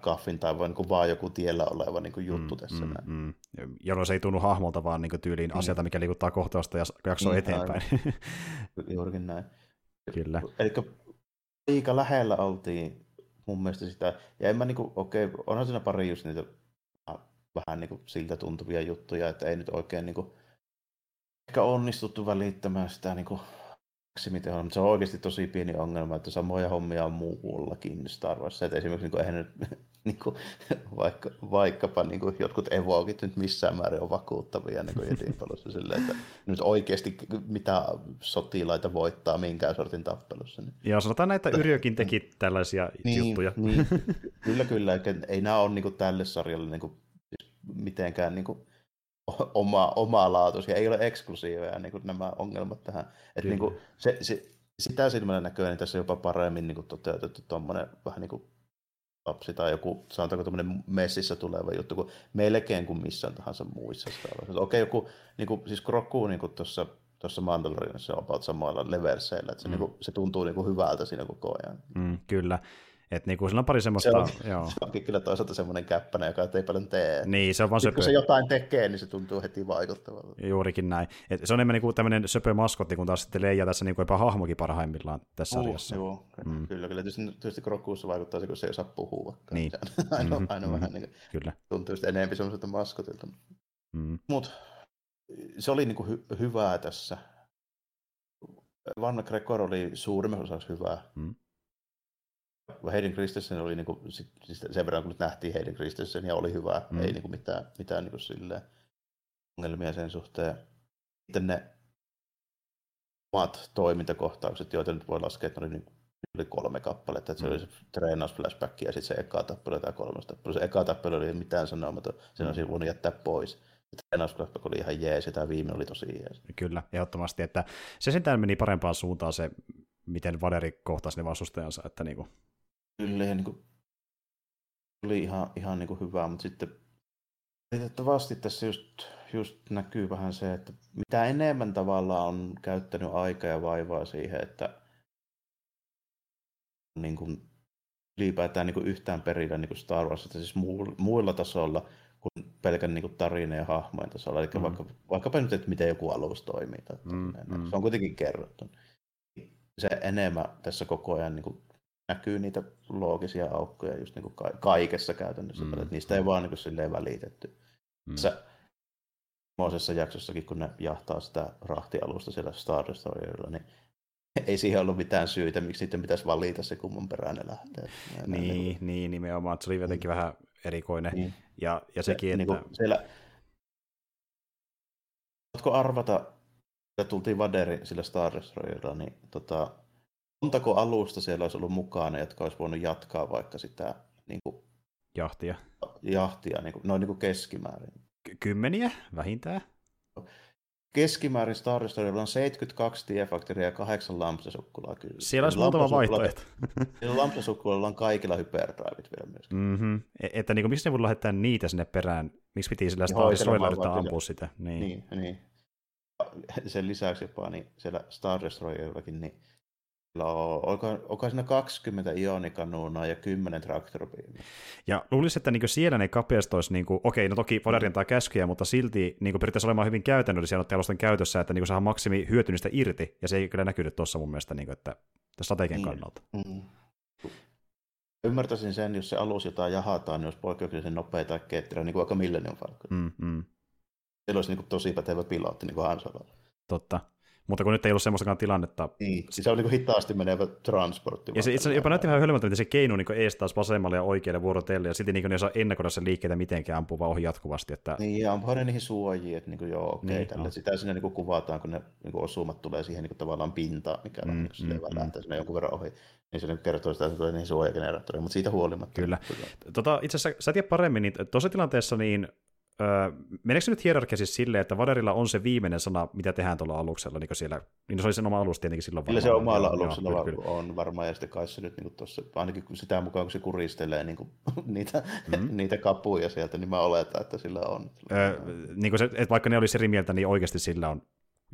kaffin tai vaan, niin vaan joku tiellä oleva niin kuin juttu mm, tässä. Mm, näin. Mm. Jolloin se ei tunnu hahmolta, vaan niin kuin tyyliin mm. asialta, mikä liikuttaa kohtausta ja jaksoa mm, eteenpäin. (laughs) Juurikin näin. Kyllä. Eli aika lähellä oltiin mun mielestä sitä, ja en mä niinku, okei, okay, onhan siinä pari just niitä vähän niinku siltä tuntuvia juttuja, että ei nyt oikein niinku ehkä onnistuttu välittämään sitä niinku miten on, mutta se on oikeasti tosi pieni ongelma, että samoja hommia on muuallakin Star Wars. Että esimerkiksi niin eihän nyt, (laughs) niin kuin, vaikka, vaikkapa niin kuin jotkut evokit nyt missään määrin on vakuuttavia niin kuin silleen, että nyt oikeasti mitä sotilaita voittaa minkään sortin tappelussa. Niin. Joo, sanotaan näitä Yrjökin teki tällaisia (laughs) niin, juttuja. Niin, kyllä, kyllä. Ei nämä ole niin kuin tälle sarjalle niin kuin, mitenkään niin kuin, oma, omaa laatuisia, ei ole eksklusiiveja niin kuin nämä ongelmat tähän. Että niin kuin, se, se, sitä silmällä näköä, niin tässä jopa paremmin niin kuin toteutettu tuommoinen vähän niin kuin lapsi tai joku, sanotaanko tuommoinen messissä tuleva juttu, kuin melkein kuin missään tahansa muissa. Okei, okay, joku, niin kuin, siis Grogu niin tuossa tuossa Mandalorinissa on about samoilla levelseillä, että se, mm. niin kuin, se tuntuu niin kuin hyvältä siinä koko ajan. Mm, kyllä. Et niinku, sillä on pari semmoista... Se on, joo. se onkin kyllä toisaalta semmoinen käppänä, joka ei paljon tee. Niin, se on vaan söpö. Kun se jotain tekee, niin se tuntuu heti vaikuttavalta. Juurikin näin. Et se on enemmän niinku tämmöinen söpö maskotti, kun taas sitten Leija tässä niinku jopa hahmokin parhaimmillaan tässä uh, sarjassa. Joo, mm. kyllä, kyllä. Tietysti, tietysti Krokuussa vaikuttaa se, kun se ei osaa puhua. Niin. aina, mm-hmm. aina mm-hmm. vähän niin kyllä. tuntuu sitten enemmän semmoiselta maskotilta. Mm. Mutta se oli niinku hy- hyvää tässä. Vanna Gregor oli suurimmassa osassa hyvää. Mm Hayden Christensen oli niinku, siis sen verran, kun nyt nähtiin Hayden Christensen ja oli hyvä, mm. ei niinku mitään, mitään niinku silleen ongelmia sen suhteen. Sitten ne omat toimintakohtaukset, joita nyt voi laskea, että ne oli, niin, oli kolme kappaletta. Että se mm. oli se treenausflashback ja sitten se eka tappelu tai kolmas tappelu. Se eka tappelu oli mitään sanomaton, sen mm. olisi voinut jättää pois. treenausleffa oli ihan jees ja tämä viimeinen oli tosi jees. Kyllä, ehdottomasti, että se sentään meni parempaan suuntaan se, miten Vaderi kohtasi ne vastustajansa, että niinku... Kyllä, ja niinku, oli ihan, ihan niinku hyvä, mutta sitten valitettavasti tässä just, just näkyy vähän se, että mitä enemmän tavallaan on käyttänyt aikaa ja vaivaa siihen, että niin kuin, ylipäätään niin kuin yhtään perillä niin kuin Star Wars, että siis muilla tasolla kuin pelkän niin kuin tarina ja hahmojen tasolla. Eli mm. vaikka, vaikkapa nyt, että miten joku alus toimii. Tai mm, mm. Se on kuitenkin kerrottu. Se enemmän tässä koko ajan niin kuin näkyy niitä loogisia aukkoja just niin kuin kaikessa käytännössä. Mm. Että niistä ei vaan niin kuin silleen välitetty. Mm. Tässä moisessa jaksossakin, kun ne jahtaa sitä rahtialusta siellä Star Destroyerilla, niin (laughs) ei siihen ollut mitään syytä, miksi sitten pitäisi valita se kumman perään ne lähtee. Niin, niin, niin, nimenomaan, se oli jotenkin mm. vähän erikoinen. Niin. Ja, ja sekin, se, että... Niin siellä... Voitko arvata, että tultiin Vaderi sillä Star Destroyerilla, niin tota, montako alusta siellä olisi ollut mukana, jotka olisi voinut jatkaa vaikka sitä niin kuin, jahtia, jahtia niin kuin, noin niin kuin keskimäärin? Kymmeniä vähintään keskimäärin Star Destroyerilla on 72 tiefaktoria ja 8 lampsasukkulaa kyllä. Siellä olisi muutama vaihtoehto. Lampsasukkulalla on kaikilla hyperdrivit vielä myöskin. Mm-hmm. Että niin kuin, miksi ne voi lähettää niitä sinne perään? Miksi piti sillä Star Destroyerilla ampua sitä? Niin. niin, niin. Sen lisäksi jopa niin siellä Star Destroyerillakin, niin Onko, onko siinä 20 ionikanuunaa ja 10 traktorpiimiä? Ja luulisin, että niinku siellä ne kapeasti olisi, niinku, okei, no toki voidaan antaa käskyjä, mutta silti niinku periaatteessa olemaan hyvin käytännöllisiä noiden alusten käytössä, että niinku saadaan maksimi hyötymistä irti, ja se ei kyllä näkynyt tuossa mun mielestä niinku, että strategian niin. kannalta. Mm. Ymmärtäisin sen, jos se alus, jota jahataan, niin olisi poikkeuksellisen nopea tai ketterä, niin kuin vaikka Millennium Falcon. Mm, mm. Siellä olisi niin kuin tosi pätevä pilotti, niin kuin Han Totta. Mutta kun nyt ei ollut semmoistakaan tilannetta. Niin, siis se on niin hitaasti menevä transportti. Ja se itse jopa näytti vähän hölmöltä, miten se keinu niin ees taas vasemmalle ja oikealle vuorotelle, ja sitten niin ne saa ennakoida sen liikkeitä mitenkään ampuu vaan ohi jatkuvasti. Että... Niin, ja ampuuhan ne niihin suojiin, että niin kuin, joo, okei, niin, tälle. No. Sitä sinne niin kuvataan, kun ne niin osumat tulee siihen niin kuin, tavallaan pintaan, mikä mm, on niin kuin, mm, mm. sinne jonkun verran ohi. Niin se nyt kertoo sitä, että tulee niihin suojageneraattoreihin, mutta siitä huolimatta. Kyllä. Tota, itse asiassa sä tiedät paremmin, niin tuossa tilanteessa niin Öö, meneekö nyt hierarkia siis silleen, että Vaderilla on se viimeinen sana, mitä tehdään tuolla aluksella, niin siellä, niin se oli sen oma alus tietenkin silloin Kyllä se omalla aluksella joo, kyllä, on varmaan, ja sitten kai se nyt niin tuossa, ainakin sitä mukaan, kun se kuristelee niin kuin, (laughs) niitä, mm-hmm. (laughs) niitä kapuja sieltä, niin mä oletan, että sillä on. Öö, niin kuin se, että vaikka ne olisi eri mieltä, niin oikeasti sillä on,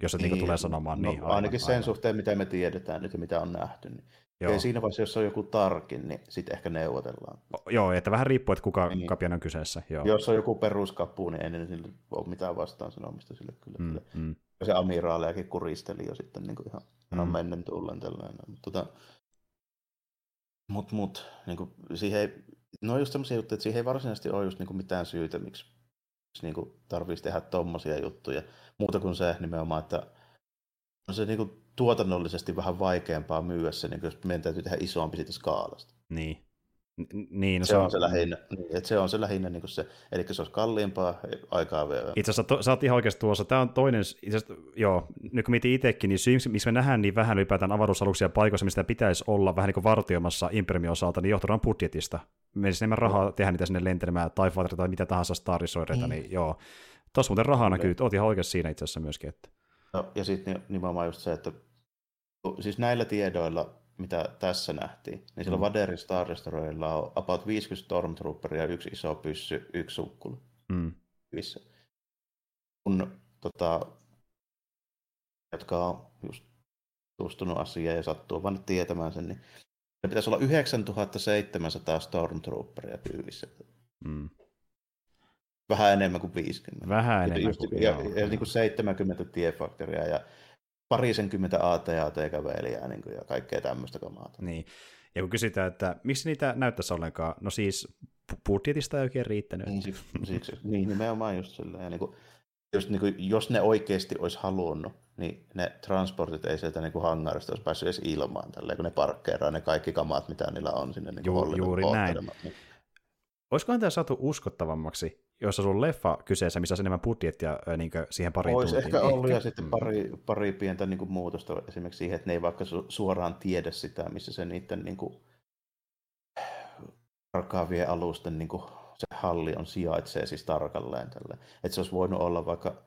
jos se niin, niin tulee sanomaan. No, niin, aivan, ainakin sen aivan. suhteen, mitä me tiedetään nyt ja mitä on nähty, niin Joo. Ja siinä vaiheessa, jos on joku tarkin, niin sitten ehkä neuvotellaan. O, joo, että vähän riippuu, että kuka niin. kapian on kyseessä. Joo. Jos on joku peruskapu, niin ei sille ole mitään vastaan sanomista sille kyllä. Mm, mm. Se amiraalejakin kuristeli jo sitten niin kuin ihan, mm. ihan mennen tullen tällainen. Mutta tota, mut, mut, niin kuin, siihen ei, no just sellaisia juttuja, että siihen ei varsinaisesti ole just niin kuin mitään syytä, miksi, miksi niin tarvitsisi tehdä tommosia juttuja. Muuta kuin se nimenomaan, että on se niin kuin tuotannollisesti vähän vaikeampaa myyä se, niin jos meidän täytyy tehdä isompi siitä skaalasta. Niin. Niin, no se, se, on se lähinnä, niin, että se on se lähinnä niin kuin se, eli se olisi kalliimpaa aikaa vielä. Itse asiassa to, sä oot ihan oikeasti tuossa, tämä on toinen, itse asiassa, joo, nyt kun mietin itsekin, niin syy, missä me nähdään niin vähän ylipäätään avaruusaluksia paikoissa, mistä pitäisi olla vähän niin kuin vartioimassa Imperiumin osalta, niin johtuu budjetista. Meidän enemmän rahaa no. tehdä niitä sinne lentelemään, tai tai mitä tahansa Starisoireita, niin. niin joo. Tuossa muuten rahaa näkyy, oot ihan oikeasti siinä itse asiassa myöskin. Että. No, ja sitten nimenomaan just se, että siis näillä tiedoilla, mitä tässä nähtiin, niin sillä mm. Vaderin Star Destroyerilla on about 50 Stormtrooperia, yksi iso pyssy, yksi sukkulu. Mm. Kun tota, jotka on just tutustunut asiaan ja sattuu vaan tietämään sen, niin ne pitäisi olla 9700 Stormtrooperia pyyvissä. Mm. Vähän enemmän kuin 50. Vähän enemmän just, kuin, ja, joo. ja, ja niin kuin 70 tiefaktoria ja parisenkymmentä AT-AT-kävelijää niin kuin, ja kaikkea tämmöistä kamaa. Niin. Ja kun kysytään, että miksi niitä näyttäisi ollenkaan, no siis budjetista ei oikein riittänyt. Niin, siksi, siksi, niin nimenomaan just sillä. Ja niin kuin, just niin kuin, jos ne oikeasti olisi halunnut, niin ne transportit ei sieltä niin kuin hangarista olisi päässyt edes ilmaan, tälleen, kun ne parkkeeraa ne kaikki kamat, mitä niillä on sinne niin Ju, Juuri näin. Niin. Olisikohan tämä saatu uskottavammaksi, jos on leffa kyseessä, missä on enemmän budjettia niin siihen pariin Olisi tuntiin. ehkä ollut, ja sitten pari, pari pientä niin kuin, muutosta esimerkiksi siihen, että ne ei vaikka su- suoraan tiedä sitä, missä se niiden niin kuin, arkaavien alusten niin kuin, se halli on sijaitsee siis tarkalleen tälle. Että se olisi voinut olla vaikka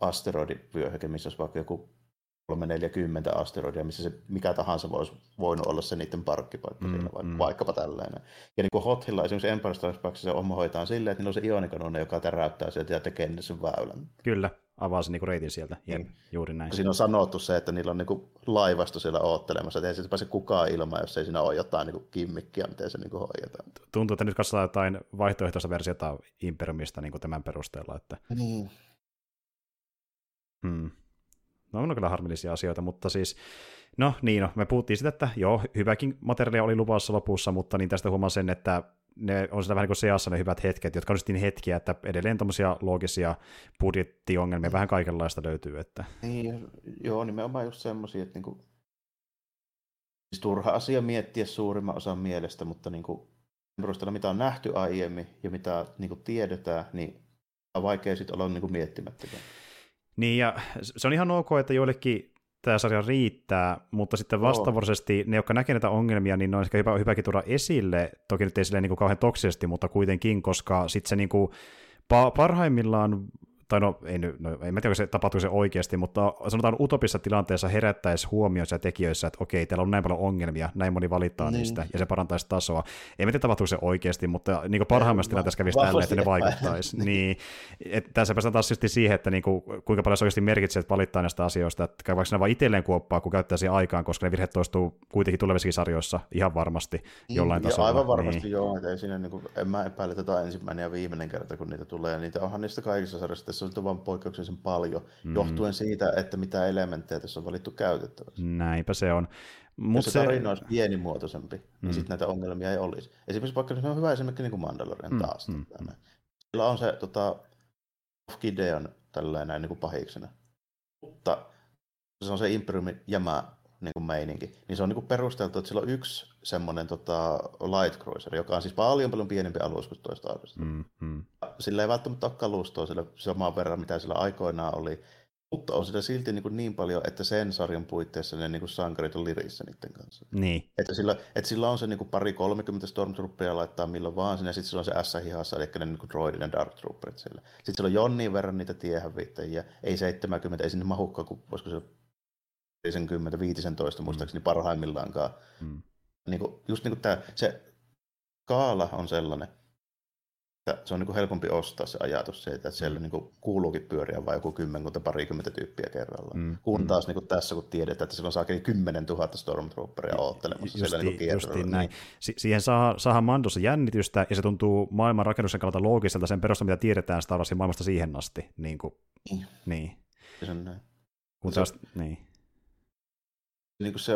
asteroidivyöhyke, missä olisi vaikka joku 340 asteroidia, missä se mikä tahansa voisi voinut olla se niiden parkkipaikka mm, vaikka, mm. vaikkapa tällainen. Ja niin kuin Hothilla esimerkiksi Empire Strikes se homma hoitaa silleen, että niillä on se ionikanone, joka täräyttää sieltä ja tekee sen väylän. Kyllä, avaa se niinku reitin sieltä. Jep, niin. juuri näin. Siinä on sanottu se, että niillä on niinku laivasto siellä oottelemassa, että ei siitä pääse kukaan ilman, jos ei siinä ole jotain niinku kimmikkiä, miten se niinku hoidetaan. Tuntuu, että nyt katsotaan jotain vaihtoehtoista versiota Imperiumista niinku tämän perusteella. Että... Niin. Hmm. No on kyllä harmillisia asioita, mutta siis, no niin, no, me puhuttiin sitä, että joo, hyväkin materiaalia oli luvassa lopussa, mutta niin tästä huomaan sen, että ne on sitä vähän niin kuin seassa ne hyvät hetket, jotka on sitten hetkiä, että edelleen tämmöisiä loogisia budjettiongelmia vähän kaikenlaista löytyy. Että... Niin, joo, nimenomaan just semmoisia, että niinku, siis turha asia miettiä suurimman osan mielestä, mutta niinku, perusteella mitä on nähty aiemmin ja mitä niinku tiedetään, niin on vaikea sitten olla niinku miettimättä. Niin, ja se on ihan ok, että joillekin tämä sarja riittää, mutta sitten vastavuoroisesti ne, jotka näkevät näitä ongelmia, niin ne on ehkä hyvä, hyväkin tuoda esille, toki nyt ei silleen niin kuin kauhean toksisesti, mutta kuitenkin, koska sitten se niin kuin, parhaimmillaan tai no, ei, no, en tiedä, se tapahtuu se oikeasti, mutta sanotaan utopissa tilanteessa herättäisi huomioissa ja tekijöissä, että okei, täällä on näin paljon ongelmia, näin moni valittaa niin. niistä, ja se parantaisi tasoa. Ei tiedä, tapahtuu se oikeasti, mutta niin parhaimmassa tilanteessa kävisi tälle, että ne vaikuttaisi. (laughs) niin. Et tässä päästään taas siihen, että niin kuin, kuinka paljon se oikeasti merkitsee, että valittaa näistä asioista, että vaikka ne vaan itselleen kuoppaa, kun käyttää siihen aikaan, koska ne virheet toistuu kuitenkin tulevissakin sarjoissa ihan varmasti niin, jollain tasolla. Aivan varmasti niin. joo, että ei siinä, niin kuin, en mä epäile tätä ensimmäinen ja viimeinen kerta, kun niitä tulee, niitä onhan niistä kaikissa sarjoissa se on vain poikkeuksellisen paljon, mm. johtuen siitä, että mitä elementtejä tässä on valittu käytettäväksi. Näinpä se on. Mut Jos se tarina olisi pienimuotoisempi, niin mm. niin sitten näitä ongelmia ei olisi. Esimerkiksi vaikka se on hyvä esimerkki niin kuin Mandalorian mm. taas. Mm. Sillä on se tota, Gideon tällainen näin niin kuin pahiksena. Mutta se on se Imperiumin jämä niin kuin meininki, niin se on niin kuin perusteltu, että sillä on yksi semmoinen tota, light cruiser, joka on siis paljon paljon pienempi alus kuin toista alusta. Mm, mm. Sillä ei välttämättä ole kalustoa sillä samaan verran, mitä sillä aikoinaan oli, mutta on sitä silti niin, kuin niin paljon, että sen sarjan puitteissa ne niin kuin sankarit on lirissä niiden kanssa. Niin. Että sillä, että sillä on se niin kuin pari 30 Stormtrooperia laittaa milloin vaan sinne, sitten sillä on se S-hihassa, eli ne niin kuin droidin ja Dark Trooperit siellä. Sitten sillä on jonnin verran niitä tiehävittäjiä, ei 70, ei sinne mahukkaan, kun voisiko se 50, 15 muistaakseni mm. parhaimmillaankaan. Mm. Niin kuin, just niin kuin tämä, se kaala on sellainen, että se on niin kuin helpompi ostaa se ajatus siitä, että siellä mm. niin kuin kuuluukin pyöriä vain joku kymmenkunta, parikymmentä tyyppiä kerrallaan. Mm. Kun mm. taas niin kuin tässä, kun tiedetään, että silloin saa 10 000 Stormtrooperia oottelemassa siellä niin justiin näin. Si- siihen saa, saadaan Mandossa jännitystä, ja se tuntuu maailman rakennuksen kannalta loogiselta sen perusta, mitä tiedetään Star Warsin maailmasta siihen asti. Niin. Kuin, niin. niin. Se on näin. Kun taas, niin niin kuin se,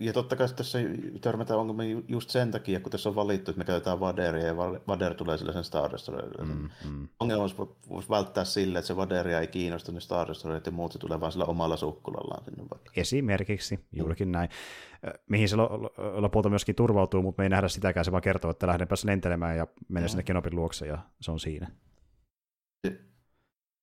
ja totta kai tässä törmätään ongelmia just sen takia, kun tässä on valittu, että me käytetään Vaderia ja Vader tulee sillä sen Star Destroyerille. Mm, mm. Ongelma voisi välttää sille, että se Vaderia ei kiinnosta ne Star Destroyerit ja muut, se tulee vaan sillä omalla sukkulallaan sinne vaikka. Esimerkiksi, juurikin mm. näin. Mihin se lopulta myöskin turvautuu, mutta me ei nähdä sitäkään, se vaan kertoo, että lähden päässä lentelemään ja menen mm. sinne Kenopin luokse ja se on siinä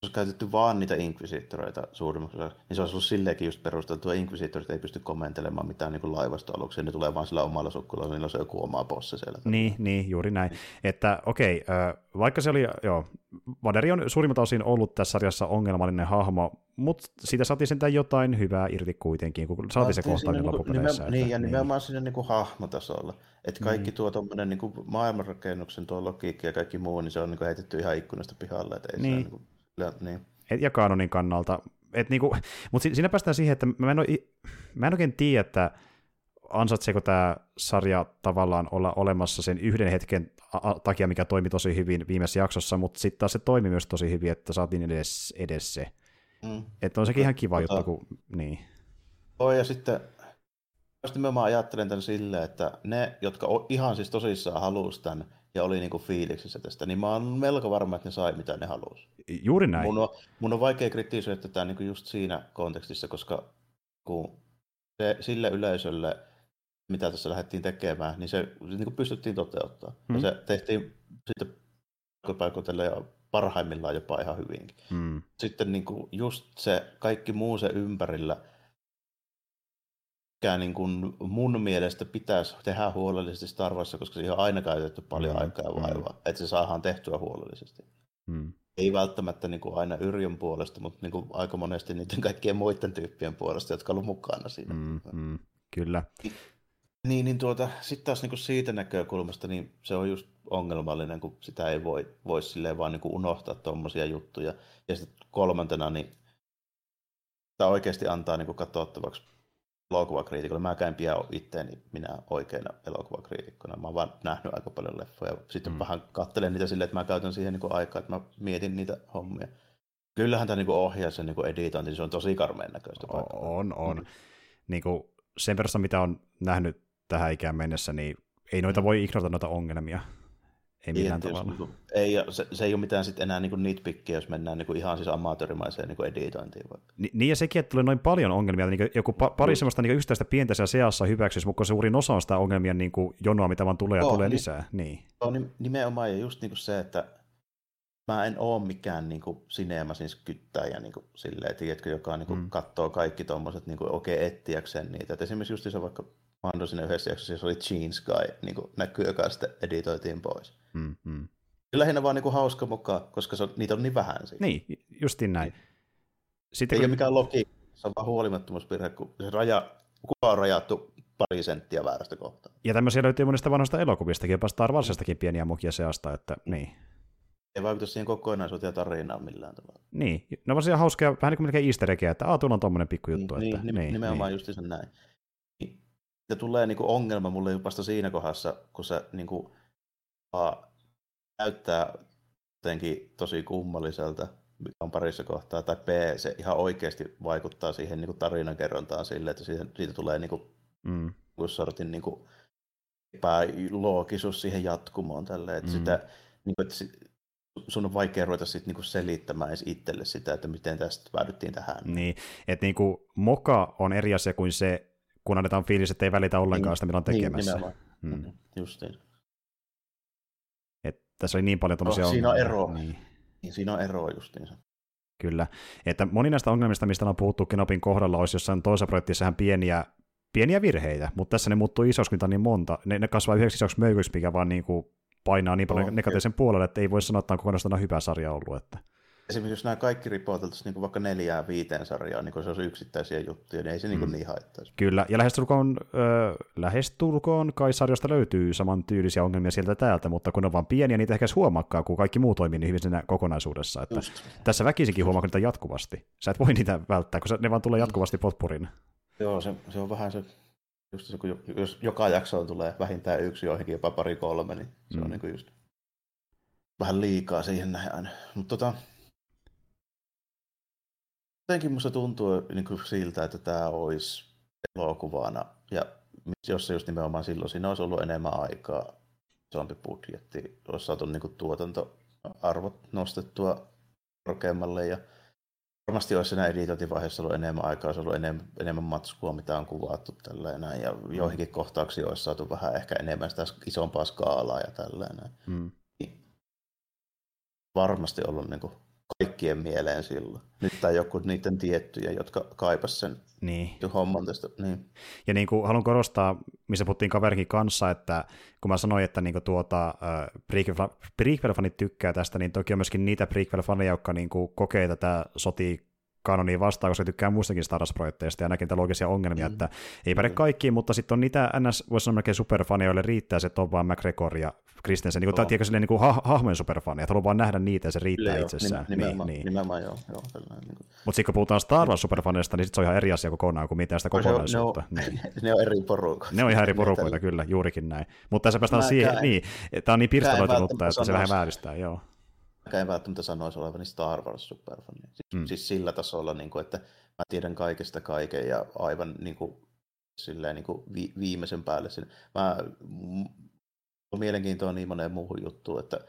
olisi käytetty vaan niitä inkvisitoreita suurimmaksi niin se olisi ollut silleenkin just perusteltua, että inkvisitorit ei pysty komentelemaan mitään niin laivastoaluksia, ne tulee vaan sillä omalla sukkulla, niin on se joku oma bossi siellä. Niin, niin juuri näin. Että okei, okay, vaikka se oli, joo, Vaderi on suurimmalta osin ollut tässä sarjassa ongelmallinen hahmo, mutta siitä saatiin sentään jotain hyvää irti kuitenkin, kun saatiin se kohtaaminen niin loppupeleissä. Nimen, niin, ja niin. nimenomaan niin. siinä niin kuin hahmotasolla. Että kaikki niin. tuo tuommoinen niin maailmanrakennuksen tuo logiikka ja kaikki muu, niin se on niin kuin heitetty ihan ikkunasta pihalle. Että ei niin. Se, niin kuin ja, niin. Et, ja kanonin kannalta. Et niinku, mutta siinä päästään siihen, että mä en, ole, mä en oikein tiedä, että ansaitseeko tämä sarja tavallaan olla olemassa sen yhden hetken takia, mikä toimi tosi hyvin viimeisessä jaksossa, mutta sitten taas se toimi myös tosi hyvin, että saatiin edes, edes se. Mm. Että on sekin ihan kiva tota, juttu, kun, niin. Oh, ja sitten Sitten mä ajattelen tämän silleen, että ne, jotka ihan siis tosissaan halusivat tämän, ja oli niinku fiiliksissä tästä, niin mä oon melko varma, että ne sai mitä ne halusi. Juuri näin. Mun on, mun on vaikea kritisoida tätä niinku just siinä kontekstissa, koska kun se, sille yleisölle, mitä tässä lähdettiin tekemään, niin se niin pystyttiin toteuttamaan. Hmm. Ja se tehtiin sitten ja parhaimmillaan jopa ihan hyvinkin. Hmm. Sitten niin kuin just se kaikki muu se ympärillä, mikä niin kuin mun mielestä pitäisi tehdä huolellisesti Star Warsissa, koska siihen on aina käytetty paljon mm, aikaa ja mm. vaivaa, mm. että se saadaan tehtyä huolellisesti. Mm. Ei välttämättä niin kuin aina Yrjön puolesta, mutta niin kuin aika monesti niiden kaikkien muiden tyyppien puolesta, jotka ovat mukana siinä. Mm, mm, kyllä. Niin, niin tuota, sitten taas niin kuin siitä näkökulmasta, niin se on just ongelmallinen, kun sitä ei voi, voi silleen vaan niin kuin unohtaa tuommoisia juttuja. Ja sitten kolmantena, niin tämä oikeasti antaa niin kuin katsottavaksi elokuvakriitikolle. Mä käyn pian itteeni minä oikeana elokuvakriitikkona. Mä oon vaan nähnyt aika paljon leffoja. Sitten mm. vähän katselen niitä silleen, että mä käytän siihen niin aikaa, että mä mietin niitä hommia. Kyllähän tämä niin ohjaus ja niin editointi, se on tosi karmeen näköistä. On, on. Mm. Niin kuin sen verran, mitä on nähnyt tähän ikään mennessä, niin ei noita mm. voi ignorata noita ongelmia. Ei millään ei, tavalla. Niin ei, se, se ei ole mitään sit enää niin nitpickiä, jos mennään niin ihan siis amatöörimaiseen niin editointiin. Vaikka. Ni, niin ja sekin, että tulee noin paljon ongelmia, niin joku pa, pari mm. semmoista niin yksittäistä pientä siellä seassa hyväksyisi, mutta suurin osa on sitä ongelmia niin kuin jonoa, mitä vaan tulee ja oh, tulee niin, lisää. Niin. On nimenomaan, ja just niin kuin se, että mä en ole mikään niin kuin siis kyttäjä niin kuin, silleen, tiedätkö, joka niin kuin, mm. katsoo kaikki tuommoiset niin oikein etsiäkseen niitä. Et esimerkiksi just se vaikka Mando siinä yhdessä jaksossa, se oli Jeans Guy, niin kuin näkyy, joka sitten editoitiin pois. Mm, mm. Lähinnä vaan niin kuin hauska mukaan, koska se on, niitä on niin vähän siinä. Niin, justiin näin. Sitten, Ei kun... ole mikään logi, se on vaan huolimattomuuspirhe, kun se raja, kuka on rajattu pari senttiä väärästä kohtaa. Ja tämmöisiä löytyy monista vanhoista elokuvistakin, jopa Star Warsistakin pieniä mukia seasta, että niin. Ei vaikuta siihen kokonaisuuteen ja tarinaan millään tavalla. Niin, no vaan hauskaa, vähän niin kuin melkein easter että aah, tuolla on tommonen pikkujuttu. Niin, että, niin, niin, nimenomaan niin. sen näin. Ja tulee niin kuin ongelma mulle vasta siinä kohdassa, kun se niin kuin, a, näyttää jotenkin tosi kummalliselta, mikä on parissa kohtaa, tai B, se ihan oikeasti vaikuttaa siihen niin kuin tarinankerrontaan sille, että siitä, siitä tulee niin kuin, mm. sortin niin kuin, epäloogisuus siihen jatkumoon tälle, että mm. sitä, niin kuin, että sun on vaikea ruveta sit niinku selittämään edes itselle sitä, että miten tästä päädyttiin tähän. Niin, että niinku moka on eri asia kuin se, kun annetaan fiilis, että ei välitä ollenkaan niin, sitä, mitä on niin, tekemässä. Niin, mm. mm Justiin. Et tässä oli niin paljon tämmöisiä no, Siinä on ero. Niin. niin. siinä on ero justiinsa. Kyllä. Että moni näistä ongelmista, mistä on puhuttu Kenopin kohdalla, olisi jossain toisessa projektissa pieniä, pieniä virheitä, mutta tässä ne muuttuu isoksi, mitä niin monta. Ne, ne kasvaa yhdeksi isoksi möykyksi, mikä vaan niin kuin painaa niin paljon oh, negatiivisen puolelle, että ei voi sanoa, että on kokonaisena hyvä sarja ollut. Että. Esimerkiksi jos nämä kaikki ripoteltaisiin niin vaikka neljää viiteen sarjaa, niin kun se olisi yksittäisiä juttuja, niin ei se mm. niin haittaisi. Kyllä, ja lähestulkoon, äh, lähestulkoon kai sarjasta löytyy saman tyylisiä ongelmia sieltä täältä, mutta kun ne on vain pieniä, niitä ehkä edes huomaakaan, kun kaikki muu toimii niin hyvin siinä kokonaisuudessa. Että tässä väkisinkin huomaa niitä jatkuvasti. Sä et voi niitä välttää, kun ne vaan tulee jatkuvasti potpurin. Joo, se, se on vähän se just se, kun jos joka jaksoon tulee vähintään yksi, joihinkin jopa pari kolme, niin se mm. on niin kuin just vähän liikaa siihen näin aina. Mutta tota, jotenkin musta tuntuu niin kuin siltä, että tämä olisi elokuvana, ja jos se just nimenomaan silloin siinä olisi ollut enemmän aikaa, isompi budjetti, olisi saatu niin kuin tuotantoarvot nostettua korkeammalle, ja varmasti olisi siinä editointivaiheessa ollut enemmän aikaa, olisi ollut enemmän, enemmän matskua, mitä on kuvattu tällainen, ja mm. joihinkin kohtauksiin olisi saatu vähän ehkä enemmän sitä isompaa skaalaa ja tällainen. Mm. Varmasti ollut niin kuin kaikkien mieleen silloin. Nyt tai joku niiden tiettyjä, jotka kaipas sen niin. homman tästä. Niin. Ja niin kuin haluan korostaa, missä puhuttiin kaverikin kanssa, että kun mä sanoin, että niin kuin tuota, äh, prequel-fanit tykkää tästä, niin toki on myöskin niitä prequel-faneja, jotka niin kuin kokee tätä sotii kanoniin vastaan, koska tykkää muistakin Star Wars-projekteista ja näkee niitä loogisia ongelmia, mm. että ei päde mm. kaikkiin, mutta sitten on niitä NS, voisi sanoa melkein superfaneja, joille riittää se Tom vaan McGregor ja Kristensen, niin kuin, oh. tiedätkö, silleen, niin kuin ha- hahmojen superfaneja, että haluaa vaan nähdä niitä ja se riittää Kyllä, itsessään. Nimenomaan, niin, niin. nimenomaan joo. joo niin. Mutta sitten kun puhutaan Star Wars superfaneista, niin sit se on ihan eri asia kokonaan kuin mitään sitä kokonaisuutta. Ne on, (laughs) niin. ne on eri porukoita. Ne on ihan eri porukoita, kyllä, juurikin näin. Mutta tässä päästään siihen, niin, tämä on niin pirstaloitunutta, että se vähän vääristää, joo en välttämättä sanoisi olevani Star Wars superfani. Siis, mm. siis sillä tasolla, niin kuin, että mä tiedän kaikesta kaiken ja aivan niin kuin, silleen, niin kuin vi- viimeisen päälle. Sinne. Mä, on mielenkiintoa niin moneen muuhun juttuun, että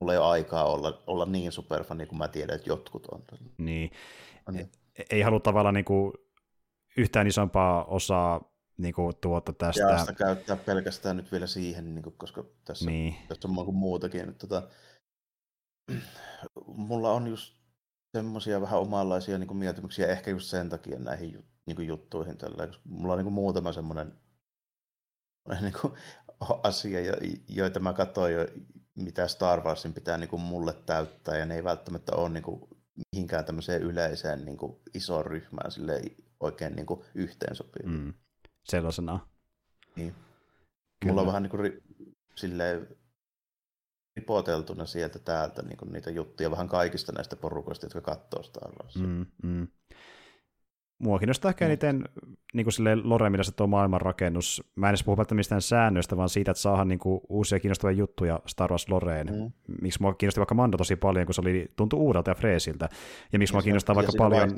mulla ei ole aikaa olla, olla niin superfani kuin mä tiedän, että jotkut on. Niin. niin. Ei halua tavallaan niin kuin yhtään isompaa osaa niin kuin tuota tästä. Ja sitä käyttää pelkästään nyt vielä siihen, niin kuin, koska tässä, niin. tässä on muutakin. Tota, mulla on just semmoisia vähän omanlaisia niin kuin mieltymyksiä ehkä just sen takia näihin niin kuin juttuihin tällä, koska mulla on niin kuin muutama semmoinen (laughs) niin kuin asia, joita mä katsoin jo, mitä Star Warsin pitää niin kuin mulle täyttää, ja ne ei välttämättä ole niin kuin mihinkään tämmöiseen yleiseen niin kuin isoon ryhmään sille oikein niin kuin yhteensopivia. Mm. Sellaisena. Niin. Kyllä. Mulla on vähän niin kuin silleen ripoteltuna sieltä täältä niin niitä juttuja vähän kaikista näistä porukoista, jotka katsoo Star Warsia. Mm, mm mua kiinnostaa ehkä eniten niin kuin silleen Lore, mitä se tuo maailmanrakennus. Mä en edes puhu välttämättä mistään säännöistä, vaan siitä, että saadaan niin kuin, uusia kiinnostavia juttuja Star Wars Loreen. Mm. Miksi mua kiinnosti vaikka Mando tosi paljon, kun se oli, tuntui uudelta ja freesiltä. Ja miksi ja mua kiinnostaa vaikka paljon...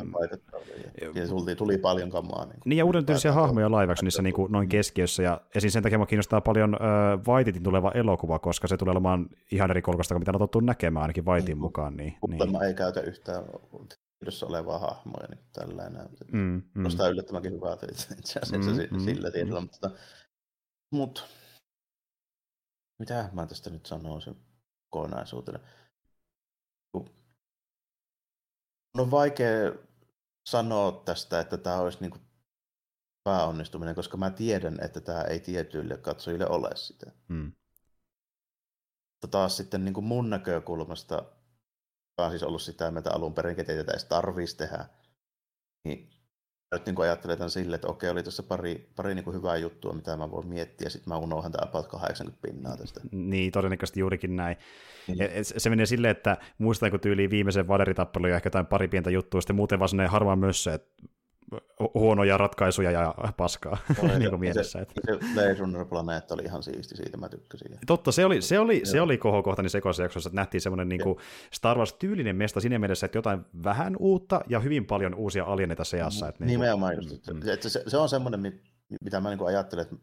Ja tuli, tuli paljon kamaa. Niin, niin ja uuden tyylisiä hahmoja laivaksi niissä niin kuin, noin keskiössä. Ja esim. sen takia mua kiinnostaa paljon äh, Vaititin tuleva elokuva, koska se tulee olemaan ihan eri kolkasta kuin mitä on tottu näkemään ainakin Vaitin mm. mukaan. Niin, niin. ei käytä yhtään yhdessä olevaa hahmoja niin tällainen. Mm, mm. Nostaa yllättävänkin hyvää itse asiassa mm, mm, sillä tiedolla. Mm. Mutta, mutta mitä mä tästä nyt sanoisin kokonaisuutena? on vaikea sanoa tästä, että tämä olisi niin kuin pääonnistuminen, koska mä tiedän, että tämä ei tietyille katsojille ole sitä. Mm. Mutta taas sitten niin kuin mun näkökulmasta on siis ollut sitä mieltä alun perin, ei tätä edes tarvitsisi tehdä. Niin nyt niin ajattelen tämän silleen, että okei, oli tässä pari, pari niin kuin hyvää juttua, mitä mä voin miettiä, ja sitten mä unohdan tämä about 80 pinnaa tästä. Niin, todennäköisesti juurikin näin. Mm. Se menee silleen, että muistan, kun tyyliin viimeisen vaderitappelun ja ehkä jotain pari pientä juttua, sitten muuten vaan sellainen harmaan mössö, että huonoja ratkaisuja ja paskaa (laughs) niin kuin mielessä. Se, että. se Blade Runner-planeetta oli ihan siisti, siitä mä tykkäsin. Totta, se oli, se oli, se oli kohokohtani sekoisessa jaksossa, että nähtiin semmoinen niin kuin Star Wars-tyylinen mesta siinä mielessä, että jotain vähän uutta ja hyvin paljon uusia alieneita seassa. Että niin Nimenomaan just, että, mm. että se, se, on semmoinen, mitä mä niin kuin ajattelen, että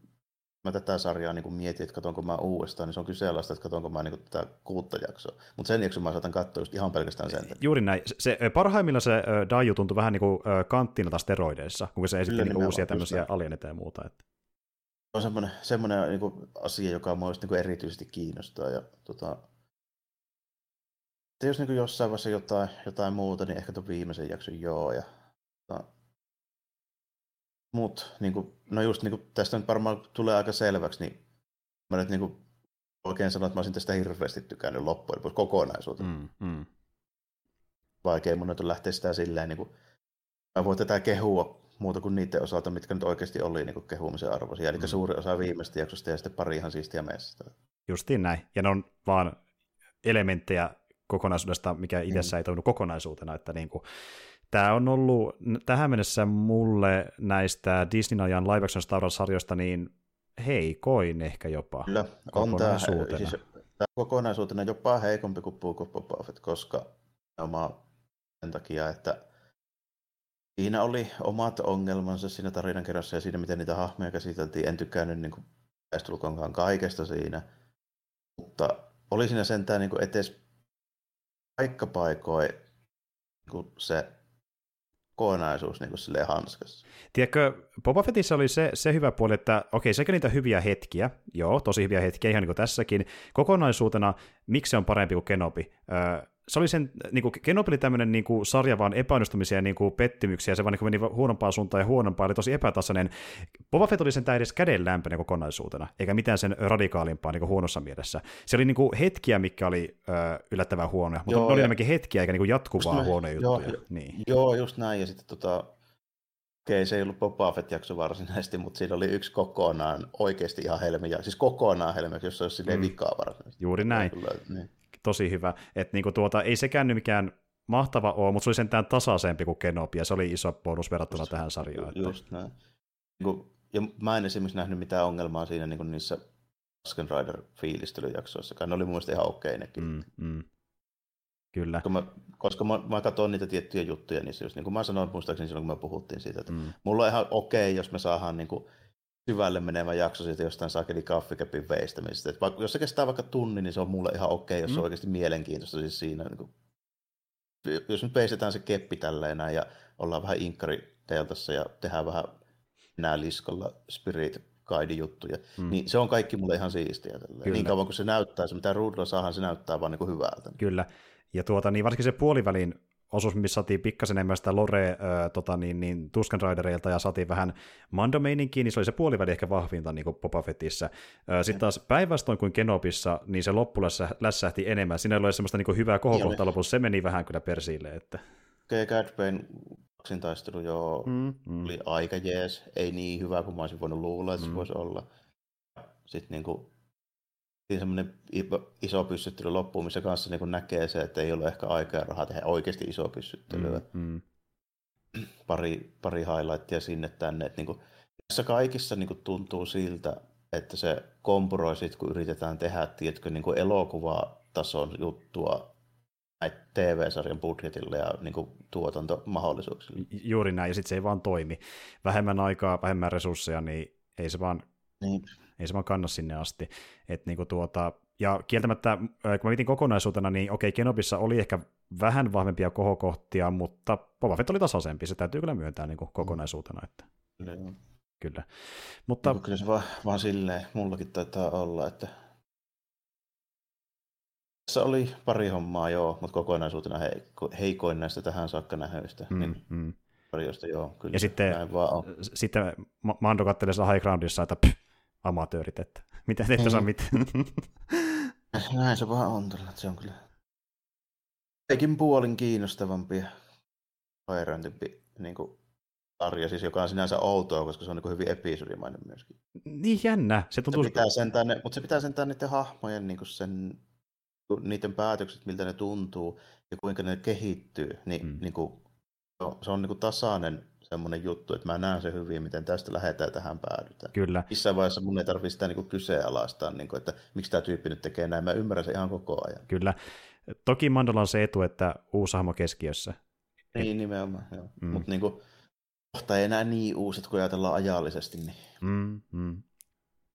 mä tätä sarjaa niin mietin, että katsonko mä uudestaan, niin se on kyseenalaista, että katsonko mä niin tätä kuutta jaksoa. Mutta sen jakson mä saatan katsoa just ihan pelkästään sen. Juuri näin. Se, parhaimmillaan se Daju tuntui vähän niin kuin kanttina steroideissa, kun se esitti niin uusia tämmöisiä alieneita ja muuta. Että. On semmoinen, semmoinen niin kuin asia, joka mua niin erityisesti kiinnostaa. Ja, tota, jos niin jossain vaiheessa jotain, jotain muuta, niin ehkä tuon viimeisen jakson joo. Ja, tota, Mut, niin kuin, no just niin kuin, tästä nyt varmaan tulee aika selväksi, niin mä nyt niin kuin, oikein sanon, että mä olisin tästä hirveästi tykännyt loppujen pois kokonaisuutena. Mm, mm. Vaikea mun nyt lähteä sitä silleen, niin kuin, mä voin tätä kehua muuta kuin niiden osalta, mitkä nyt oikeasti oli niin kuin kehumisen arvoisia. Eli mm. suuri osa viimeistä jaksosta ja sitten pari ihan siistiä miestä. Justiin näin. Ja ne on vaan elementtejä kokonaisuudesta, mikä itsessä mm. ei toiminut kokonaisuutena, että niin kuin, Tämä on ollut tähän mennessä mulle näistä Disney-ajan live action Star Wars-sarjoista niin heikoin ehkä jopa Kyllä, on tämä, siis, tämä kokonaisuutena jopa heikompi kuin Book of Boba Fett, koska oma sen takia, että siinä oli omat ongelmansa siinä tarinankerrassa ja siinä, miten niitä hahmoja käsiteltiin. En tykännyt niin kuin, kaikesta siinä, mutta oli siinä sentään niin kuin etes paikkapaikoin niin se kokonaisuus niin kuin hanskassa. Tiedätkö, Boba Fettissä oli se, se hyvä puoli, että okei, sekä niitä hyviä hetkiä, joo, tosi hyviä hetkiä, ihan niin kuin tässäkin, kokonaisuutena, miksi se on parempi kuin Kenobi? Öö, se oli sen, niin kuin, Kenobi oli tämmöinen niin kuin, sarja vaan epäonnistumisia ja niin kuin, pettymyksiä, se vaan niin kuin, meni huonompaan suuntaan ja huonompaan, oli tosi epätasainen. Boba Fett oli sen edes kädenlämpöinen kokonaisuutena, eikä mitään sen radikaalimpaa niin kuin, huonossa mielessä. Se oli niin kuin, hetkiä, mikä oli ö, yllättävän huonoja, mutta joo, ne oli enemmänkin hetkiä, eikä niin kuin, jatkuvaa huonoja juttuja. Joo, niin. joo, just näin, ja sitten tota, Okei, se ei ollut Boba Fett-jakso varsinaisesti, mutta siinä oli yksi kokonaan oikeasti ihan helmiä, siis kokonaan helmiä, jos se olisi mm. vikaa varsinaisesti. Juuri näin. Kyllä, niin tosi hyvä. Että niinku tuota, ei sekään nyt mikään mahtava ole, mutta se oli sentään tasaisempi kuin Kenobi, ja se oli iso bonus verrattuna just, tähän sarjaan. Että... Just näin. Niinku, ja mä en esimerkiksi nähnyt mitään ongelmaa siinä niin niissä Asken Rider fiilistelyjaksoissa. Ne oli mun mielestä ihan okei nekin. Mm, mm. Kyllä. Koska mä, koska mä, mä katson niitä tiettyjä juttuja, niin, just, niin kuin mä sanoin muistaakseni silloin, kun me puhuttiin siitä, että mm. mulla on ihan okei, jos me saadaan niin kuin, syvälle menevä jakso siitä jostain saakeli kaffikepin veistämisestä. Et vaikka, jos se kestää vaikka tunnin, niin se on mulle ihan okei, jos mm. se on oikeasti mielenkiintoista siis siinä. Niin kuin, jos nyt veistetään se keppi tälleen ja ollaan vähän inkkari deltassa ja tehdään vähän nää liskalla spirit guide juttuja, mm. niin se on kaikki mulle ihan siistiä. Niin kauan kuin se näyttää, se mitä ruudulla saadaan, se näyttää vaan niin kuin hyvältä. Kyllä, ja tuota, niin varsinkin se puolivälin osuus, missä saatiin pikkasen enemmän sitä lore äh, tota, niin, niin, Tusken Ridereilta ja saatiin vähän mando niin se oli se puoliväli ehkä vahvinta niin kuin Boba Fettissä. Sitten taas päinvastoin kuin Kenopissa, niin se loppu lässähti enemmän. Siinä ei ole semmoista niin hyvää kohokohtaa lopussa, se meni vähän kyllä persiille. Että... Okei, okay, Cad Bane taistelu jo mm, mm. oli aika jees, ei niin hyvä kuin mä olisin voinut luulla, että se mm. voisi olla. Sitten niin kuin, semmoinen iso pyssyttely loppuun, missä kanssa niin näkee se, että ei ole ehkä aikaa ja rahaa tehdä oikeasti iso pyssyttelyä. Mm, mm. Pari, pari highlightia sinne tänne. Että niin kuin, tässä kaikissa niin kuin tuntuu siltä, että se kompuroi sit, kun yritetään tehdä, tiedätkö, niin kuin elokuvatason juttua TV-sarjan budjetilla ja niin kuin, tuotantomahdollisuuksilla. Juuri näin, ja sitten se ei vaan toimi. Vähemmän aikaa, vähemmän resursseja, niin ei se vaan, niin. Ei se vaan kanna sinne asti. Et, niin kuin, tuota, ja kieltämättä, kun mä mietin kokonaisuutena, niin okei, Kenobissa oli ehkä vähän vahvempia kohokohtia, mutta Boba Fett oli tasaisempi, se täytyy kyllä myöntää niin kuin kokonaisuutena. Että... Kyllä. Kyllä. Mutta... Niin, kyllä se vaan, vaan silleen, mullakin taitaa olla, että tässä oli pari hommaa, joo, mutta kokonaisuutena heikko, heikoin näistä tähän saakka nähöistä. Mm, niin mm. Pariosta, joo, kyllä. Ja sitten, vaan on. sitten Mando kattelee High Groundissa, että pff, amatöörit, että mitä te ette saa mitään. (laughs) Näin se vaan on tällä, se on kyllä Eikin puolin kiinnostavampi ja niin kuin sarja, siis joka on sinänsä outoa, koska se on niin hyvin episodimainen myöskin. Niin jännä. Se, tuntuu... se pitää sentään, mutta se pitää sentään niiden hahmojen niin kuin sen niiden päätökset, miltä ne tuntuu ja kuinka ne kehittyy, niin, mm. niin kuin, se on niin kuin tasainen semmoinen juttu, että mä näen se hyvin, miten tästä lähdetään tähän päädytään. Kyllä. Missään vaiheessa mun ei tarvitse sitä niin kyseenalaistaa, niin kuin, että miksi tämä tyyppi nyt tekee näin. Mä ymmärrän se ihan koko ajan. Kyllä. Toki Mandola on se etu, että uusi hahmo keskiössä. Niin, Et... nimenomaan. Mm. Mutta niin kuin, kohta ei enää niin uusit, kun ajatellaan ajallisesti. Niin... Mm, mm.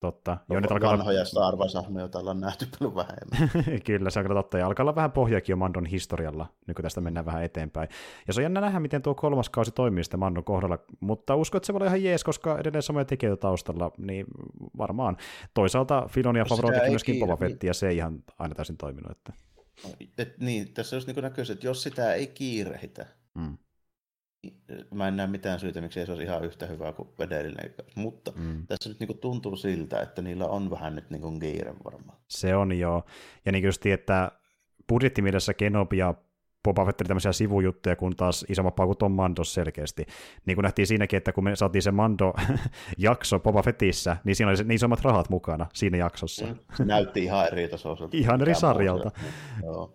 Totta. Joo, nyt alkaa vanhoja Star Wars-hahmoja, joita ollaan nähty paljon vähemmän. (laughs) kyllä, se on kyllä totta. Ja alkaa olla vähän pohjaakin jo Mandon historialla, nyt kun tästä mennään vähän eteenpäin. Ja se on jännä nähdä, miten tuo kolmas kausi toimii sitten Mandon kohdalla, mutta uskon, että se voi olla ihan jees, koska edelleen samoja tekijöitä taustalla, niin varmaan. Toisaalta Filon ja Favreau teki myöskin Boba Fett, ja se ei ihan aina täysin toiminut. Että... Et, niin, tässä jos niin näkyy, että jos sitä ei kiirehitä, mm mä en näe mitään syytä, miksi se olisi ihan yhtä hyvä kuin edellinen. Mutta mm. tässä nyt niin tuntuu siltä, että niillä on vähän nyt niin kiire varmaan. Se on joo. Ja niin just, että budjettimielessä Kenobi ja Boba Fett tämmöisiä sivujuttuja, kun taas isommat paukut on Mandos selkeästi. Niin kuin nähtiin siinäkin, että kun me saatiin se Mando-jakso (laughs) Boba Fettissä, niin siinä oli se, niin isommat rahat mukana siinä jaksossa. Se näytti ihan eri tasoiselta. ihan eri sarjalta.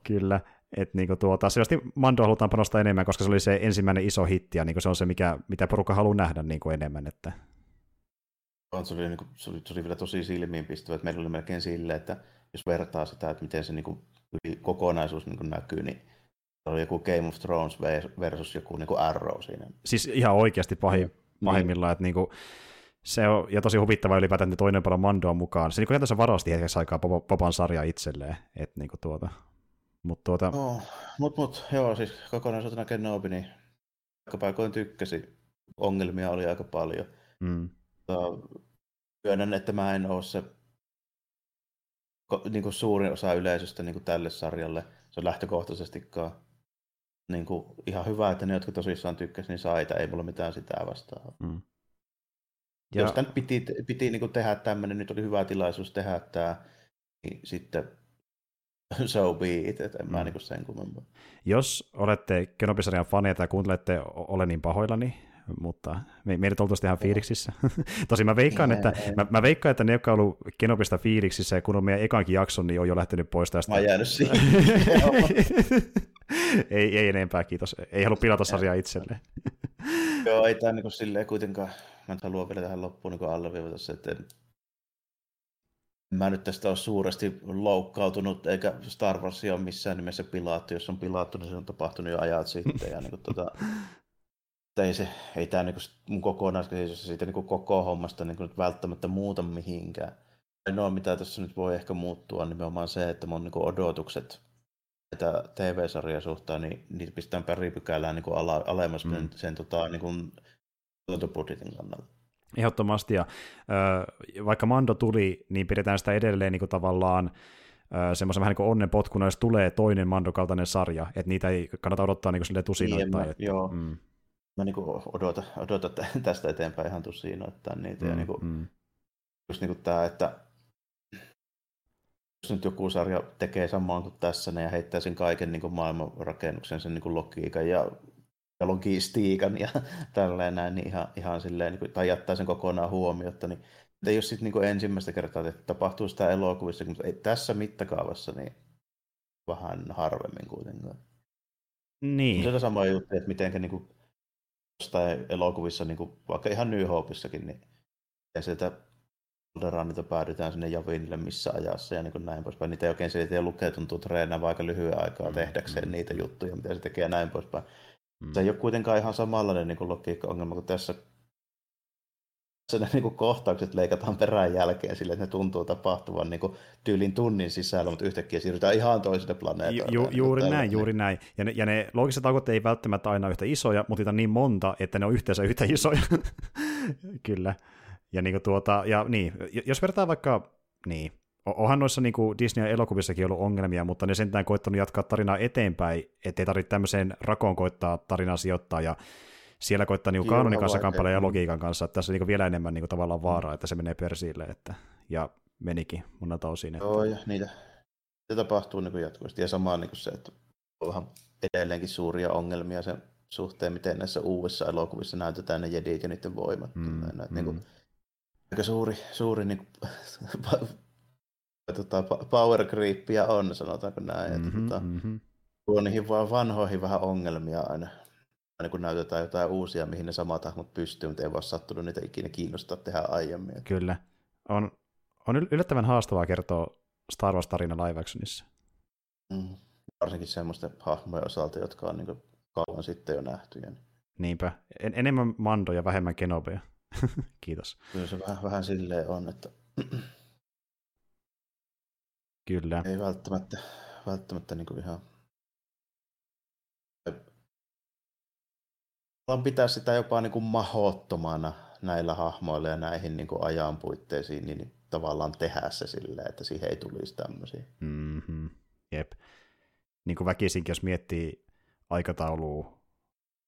Kyllä. Että niinku tuota, selvästi Mando halutaan panostaa enemmän, koska se oli se ensimmäinen iso hitti, ja niinku se on se, mikä, mitä porukka haluaa nähdä niinku enemmän. Että... Se oli, niinku, se, oli, se oli vielä tosi silmiinpistävä, että meillä oli melkein sille, että jos vertaa sitä, että miten se niinku, kokonaisuus niinku näkyy, niin se oli joku Game of Thrones versus joku niinku Arrow siinä. Siis ihan oikeasti pahin, niin. pahimmillaan, niin. että niinku, se on, ja tosi huvittava ylipäätään, että toinen paljon Mandoa mukaan. Se niin kuin varasti hetkessä aikaa Popan sarja itselleen. Että niin kuin tuota, Mut tuota... no, mut, mut, joo, siis kokonaisuutena Kenobi, niin paikoin tykkäsi. Ongelmia oli aika paljon. Mm. Myönnän, että mä en ole se niin kuin suurin osa yleisöstä niin kuin tälle sarjalle. Se on lähtökohtaisestikaan niin kuin, ihan hyvä, että ne, jotka tosissaan tykkäsivät, niin saita. Ei mulla mitään sitä vastaan. Mm. Ja... Jos tämän piti, piti niin kuin tehdä tämmöinen, nyt oli hyvä tilaisuus tehdä tämä, niin sitten (laughs) so be it, että en mä niin sen kummempaa. Jos olette Kenobi-sarjan faneja tai kuuntelette, ole niin pahoillani, mutta me, meidät oltu ihan fiiliksissä. (laughs) Tosi mä veikkaan, että, mä, mä veikkaan, että ne, jotka on ollut Kenobista fiiliksissä ja kun on meidän ekankin jakson, niin on jo lähtenyt pois tästä. Mä oon jäänyt (laughs) siihen. ei, ei enempää, kiitos. Ei halua pilata sarjaa itselleen. Joo, ei tämä niin silleen kuitenkaan, mä en halua vielä tähän loppuun niin alleviivata se, että mä nyt tästä ole suuresti loukkautunut, eikä Star Wars ole missään nimessä pilaattu. Jos on pilaattu, niin se on tapahtunut jo ajat sitten. Ja niin kuin, tota, ei, se, ei tämä niin kuin, mun kokonaiskäsitys siitä niin kuin koko hommasta niin kuin, nyt välttämättä muuta mihinkään. Ainoa, mitä tässä nyt voi ehkä muuttua, on nimenomaan se, että mun niin kuin, odotukset tätä TV-sarjaa suhtaan, niin niitä pistetään päripykälään niin kuin ala, alemmas mm. sen, sen tota, niin kuin, tuotantobudjetin kannalta. Ehdottomasti, ja äh, vaikka Mando tuli, niin pidetään sitä edelleen niin kuin tavallaan semmoisen vähän niin kuin onnenpotkuna, jos tulee toinen Mando-kaltainen sarja, että niitä ei kannata odottaa niin kuin tusinoittain. Niin, että, joo. Mm. Mä niin odotan, odotan tästä eteenpäin ihan tusinoittain niitä. Mm, ja niin kuin, mm. just niin kuin tämä, että jos nyt joku sarja tekee samaan kuin tässä ja heittää sen kaiken niin kuin maailmanrakennuksen, sen niin kuin logiikan ja, ja logistiikan ja (laughs) tälleen näin, niin ihan, ihan silleen, niin kuin, tai jättää sen kokonaan huomiota, niin ei ole sitten niin ensimmäistä kertaa, että tapahtuu sitä elokuvissa, mutta ei, tässä mittakaavassa niin vähän harvemmin kuitenkaan. Niin. Se on sama juttu, että miten niin jostain elokuvissa, niin kuin, vaikka ihan New Hopeissakin, niin sieltä Alderanilta päädytään sinne Javinille missä ajassa ja niin kuin näin poispäin. Niitä ei oikein se ei lukee, tuntuu treenaa aika lyhyen aikaa mm, tehdäkseen mm. niitä juttuja, mitä se tekee ja näin poispäin. Mm. Se ei ole kuitenkaan ihan samanlainen niin logiikka-ongelma kuin tässä se ne niin kohtaukset leikataan perään jälkeen sille, että ne tuntuu tapahtuvan niin tyylin tunnin sisällä, mutta yhtäkkiä siirrytään ihan toiselle planeetalle. Ju, ju, juuri niin näin, juuri näin. Ja ne, ja ne loogiset tauot ei välttämättä aina yhtä isoja, mutta niitä on niin monta, että ne on yhteensä yhtä isoja. (laughs) Kyllä. Ja, niin tuota, ja niin, jos vertaa vaikka, niin, onhan noissa niin Disneyn elokuvissakin ollut ongelmia, mutta ne sentään koittanut jatkaa tarinaa eteenpäin, ettei tarvitse tämmöiseen rakoon koittaa tarinaa sijoittaa, ja siellä koittaa niin kanonin kanssa kamppailemaan ja logiikan kanssa, että tässä on niin vielä enemmän niin tavallaan vaaraa, että se menee persille, että, ja menikin monelta osin. Että... Joo, ja niitä, se tapahtuu niin jatkuvasti, ja samaan niin se, että onhan edelleenkin suuria ongelmia sen suhteen, miten näissä uusissa elokuvissa näytetään ne jedit ja niiden voimat. Mm, näin, mm. Niin kuin, aika suuri, suuri niin kuin, (laughs) tota, power creepia on, sanotaanko näin. Mm-hmm, että, tota, mm-hmm. Tuo niihin vaan vanhoihin vähän ongelmia aina aina kun näytetään jotain uusia, mihin ne samat hahmot pystyy, mutta ei vaan sattunut niitä ikinä kiinnostaa tehdä aiemmin. Kyllä. On, on yllättävän haastavaa kertoa Star Wars-tarina live actionissa. Mm. Varsinkin semmoisten hahmojen osalta, jotka on niin kauan sitten jo nähtyjä. Niinpä. En, enemmän Mando ja vähemmän Kenobia. (laughs) Kiitos. Kyllä se vähän, vähän silleen on, että Kyllä. Ei välttämättä, välttämättä niin kuin ihan pitää sitä jopa niin kuin mahottomana näillä hahmoilla ja näihin niin kuin ajan puitteisiin, niin tavallaan tehdä se silleen, että siihen ei tulisi tämmöisiä. Mm-hmm. Jep. Niin kuin väkisinkin, jos miettii aikataulua,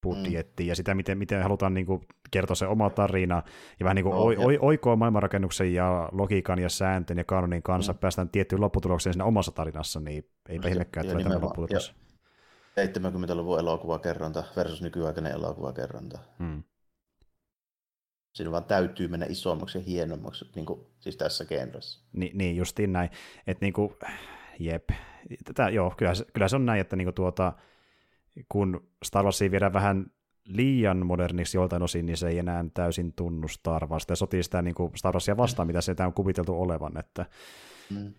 budjettia mm. ja sitä, miten, miten halutaan niin kuin, kertoa se oma tarina ja vähän niin kuin no, oi, oi, oikoa maailmanrakennuksen ja logiikan ja sääntöjen ja kanonin kanssa, mm. päästään tiettyyn lopputulokseen siinä omassa tarinassa, niin eipä ihmekään, että tämmöinen lopputulos. Ja, 70-luvun elokuvakerronta versus nykyaikainen elokuvakerronta. Hmm. Siinä vaan täytyy mennä isommaksi ja hienommaksi, niin kuin, siis tässä genressä. Ni, niin, justiin näin. Että niin kuin, jep. Tätä, joo, kyllä, kyllä se on näin, että niin kuin tuota, kun Star Warsia viedään vähän liian moderniksi joltain osin, niin se ei enää täysin tunnu Star Wars. Ja sotii sitä niin kuin Star Warsia vastaan, mitä se on kuviteltu olevan. Että, mm.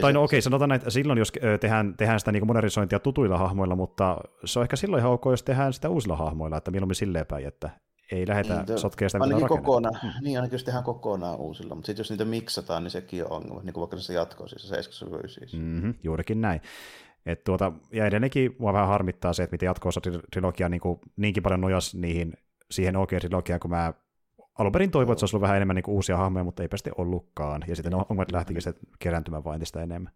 Tai no okei, okay, sanotaan näin, että silloin jos tehdään, tehdään sitä niin modernisointia tutuilla hahmoilla, mutta se on ehkä silloin ihan ok, jos tehdään sitä uusilla hahmoilla, että mieluummin silleen päin, että ei lähdetä niin, sotkemaan sitä, ainakin kokonaan, mm. Niin, ainakin jos tehdään kokonaan uusilla, mutta sitten jos niitä miksataan, niin sekin on ongelma, niin kuin vaikka se jatkoo siis 70 siis. Mm-hmm, juurikin näin. Et tuota, ja edelleenkin mua vähän harmittaa se, että miten jatkoossa trilogia niin kuin, niinkin paljon nojas niihin, siihen oikein trilogiaan, kun mä alun perin toivoin, että se olisi ollut vähän enemmän niin kuin uusia hahmoja, mutta eipä sitten ollutkaan. Ja sitten ongelmat lähtikin se kerääntymään vain entistä enemmän.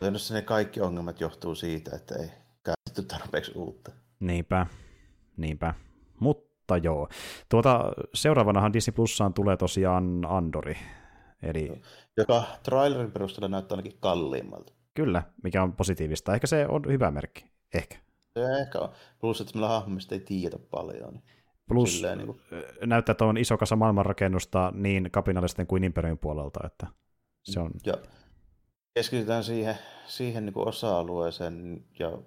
Käytännössä ne kaikki ongelmat johtuu siitä, että ei käytetty tarpeeksi uutta. Niinpä, niinpä. Mutta joo. Tuota, seuraavanahan Disney Plussaan tulee tosiaan Andori. Eli... Joka trailerin perusteella näyttää ainakin kalliimmalta. Kyllä, mikä on positiivista. Ehkä se on hyvä merkki. Ehkä. Se ehkä on. Plus, että meillä hahmoista ei tiedä paljon. Niin Plus Silleen, niin kuin... näyttää, että on iso kasa maailmanrakennusta niin kapinallisten kuin imperiumin puolelta, että se on... Ja keskitytään siihen, siihen niin kuin osa-alueeseen ja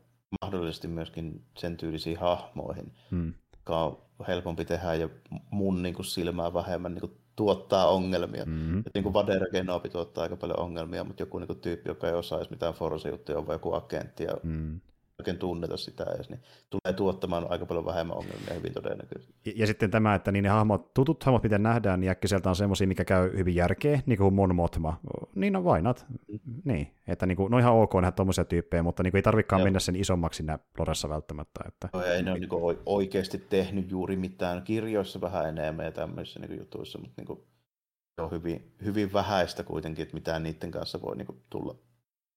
mahdollisesti myöskin sen tyylisiin hahmoihin, hmm. jotka on helpompi tehdä ja mun niin kuin silmää vähemmän niin kuin tuottaa ongelmia. Mm-hmm. Et niin kuin Vadera Genobi tuottaa aika paljon ongelmia, mutta joku niin kuin tyyppi, joka ei osaisi mitään Forza-juttuja, on joku agentti ja mm oikein tunneta sitä edes, niin tulee tuottamaan aika paljon vähemmän ongelmia hyvin todennäköisesti. Ja, ja sitten tämä, että niin ne hahmot, tutut hahmot, miten nähdään, niin äkkiseltä on semmoisia, mikä käy hyvin järkeä, niin kuin Mon Motma. Niin on vainat. Mm. Niin, että niin kuin, no ihan ok nähdä tuommoisia tyyppejä, mutta niin kuin ei tarvikaan mennä sen isommaksi siinä Loressa välttämättä. Että... No, ei ne ole niin oikeasti tehnyt juuri mitään kirjoissa vähän enemmän ja tämmöisissä niin jutuissa, mutta niin kuin, se on hyvin, hyvin vähäistä kuitenkin, että mitään niiden kanssa voi niin kuin, tulla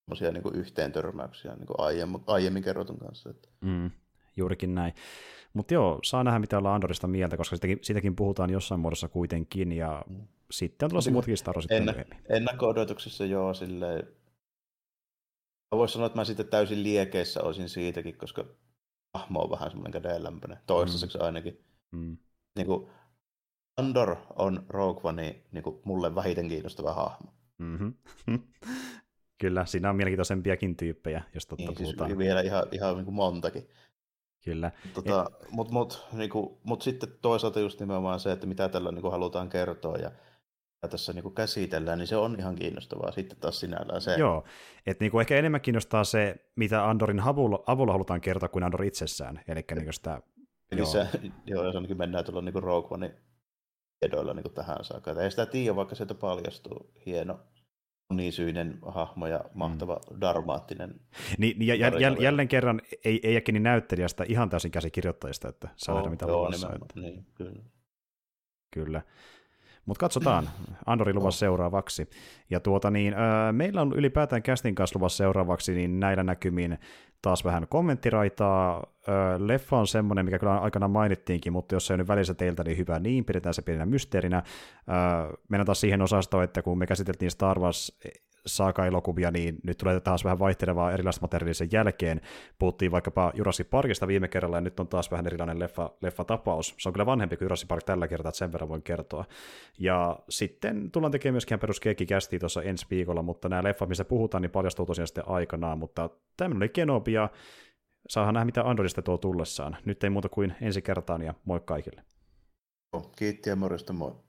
semmoisia niin yhteen törmäyksiä niin aiemmin, aiemmin kerrotun kanssa. Että. Mm, juurikin näin. Mutta joo, saa nähdä mitä ollaan Andorista mieltä, koska siitäkin, siitäkin puhutaan jossain muodossa kuitenkin, ja mm. sitten on tulossa muutkin Star Warsit Ennä, Ennakko-odotuksissa joo, silleen, voisi sanoa, että mä sitten täysin liekeissä olisin siitäkin, koska hahmo on vähän semmoinen kädenlämpöinen, toistaiseksi mm. ainakin. Mm. Niin kuin, Andor on Rogue One niin kuin mulle vähiten kiinnostava hahmo. Mm-hmm. (laughs) Kyllä, siinä on mielenkiintoisempiakin tyyppejä, jos totta niin, siis puhutaan. Siis vielä ihan, ihan niin kuin montakin. Kyllä. Tota, Et... Mutta mut, niin mut sitten toisaalta just nimenomaan se, että mitä tällä niin kuin halutaan kertoa ja tässä niin kuin käsitellään, niin se on ihan kiinnostavaa sitten taas sinällään se. Joo, että niin kuin ehkä enemmän kiinnostaa se, mitä Andorin avulla, avulla halutaan kertoa kuin Andor itsessään. Eli niin sitä, Eli joo. Se, joo, jos ainakin mennään tuolla niin Rogue One tiedoilla niin tähän saakka. Ei sitä tiedä, vaikka sieltä paljastuu hieno monisyinen hahmo ja mahtava mm. darmaattinen. Niin, ja jäl, jäl, jälleen kerran ei, ei niin näyttelijästä ihan täysin käsikirjoittajista, että saa oh, mitä joo, luvassa. Että... Niin, kyllä. Kyllä. Mutta katsotaan, (clears throat) Andori luvassa seuraavaksi. Ja tuota niin, äh, meillä on ylipäätään kästin kanssa luvassa seuraavaksi, niin näillä näkymin taas vähän kommenttiraitaa. Leffa on semmoinen, mikä kyllä aikana mainittiinkin, mutta jos se on nyt välissä teiltä, niin hyvä niin, pidetään se pienenä mysteerinä. Mennään taas siihen osastoon, että kun me käsiteltiin Star Wars saaka-elokuvia, niin nyt tulee taas vähän vaihtelevaa erilaista materiaalia sen jälkeen. Puhuttiin vaikkapa Jurassic Parkista viime kerralla, ja nyt on taas vähän erilainen leffa, leffatapaus. Se on kyllä vanhempi kuin Jurassic Park tällä kertaa, että sen verran voin kertoa. Ja sitten tullaan tekemään myöskin perus tuossa ensi viikolla, mutta nämä leffat, missä puhutaan, niin paljastuu tosiaan sitten aikanaan, mutta tämmöinen oli Kenobi, ja saahan nähdä, mitä Andorista tuo tullessaan. Nyt ei muuta kuin ensi kertaan, ja moi kaikille. Kiitti ja morjesta, moi.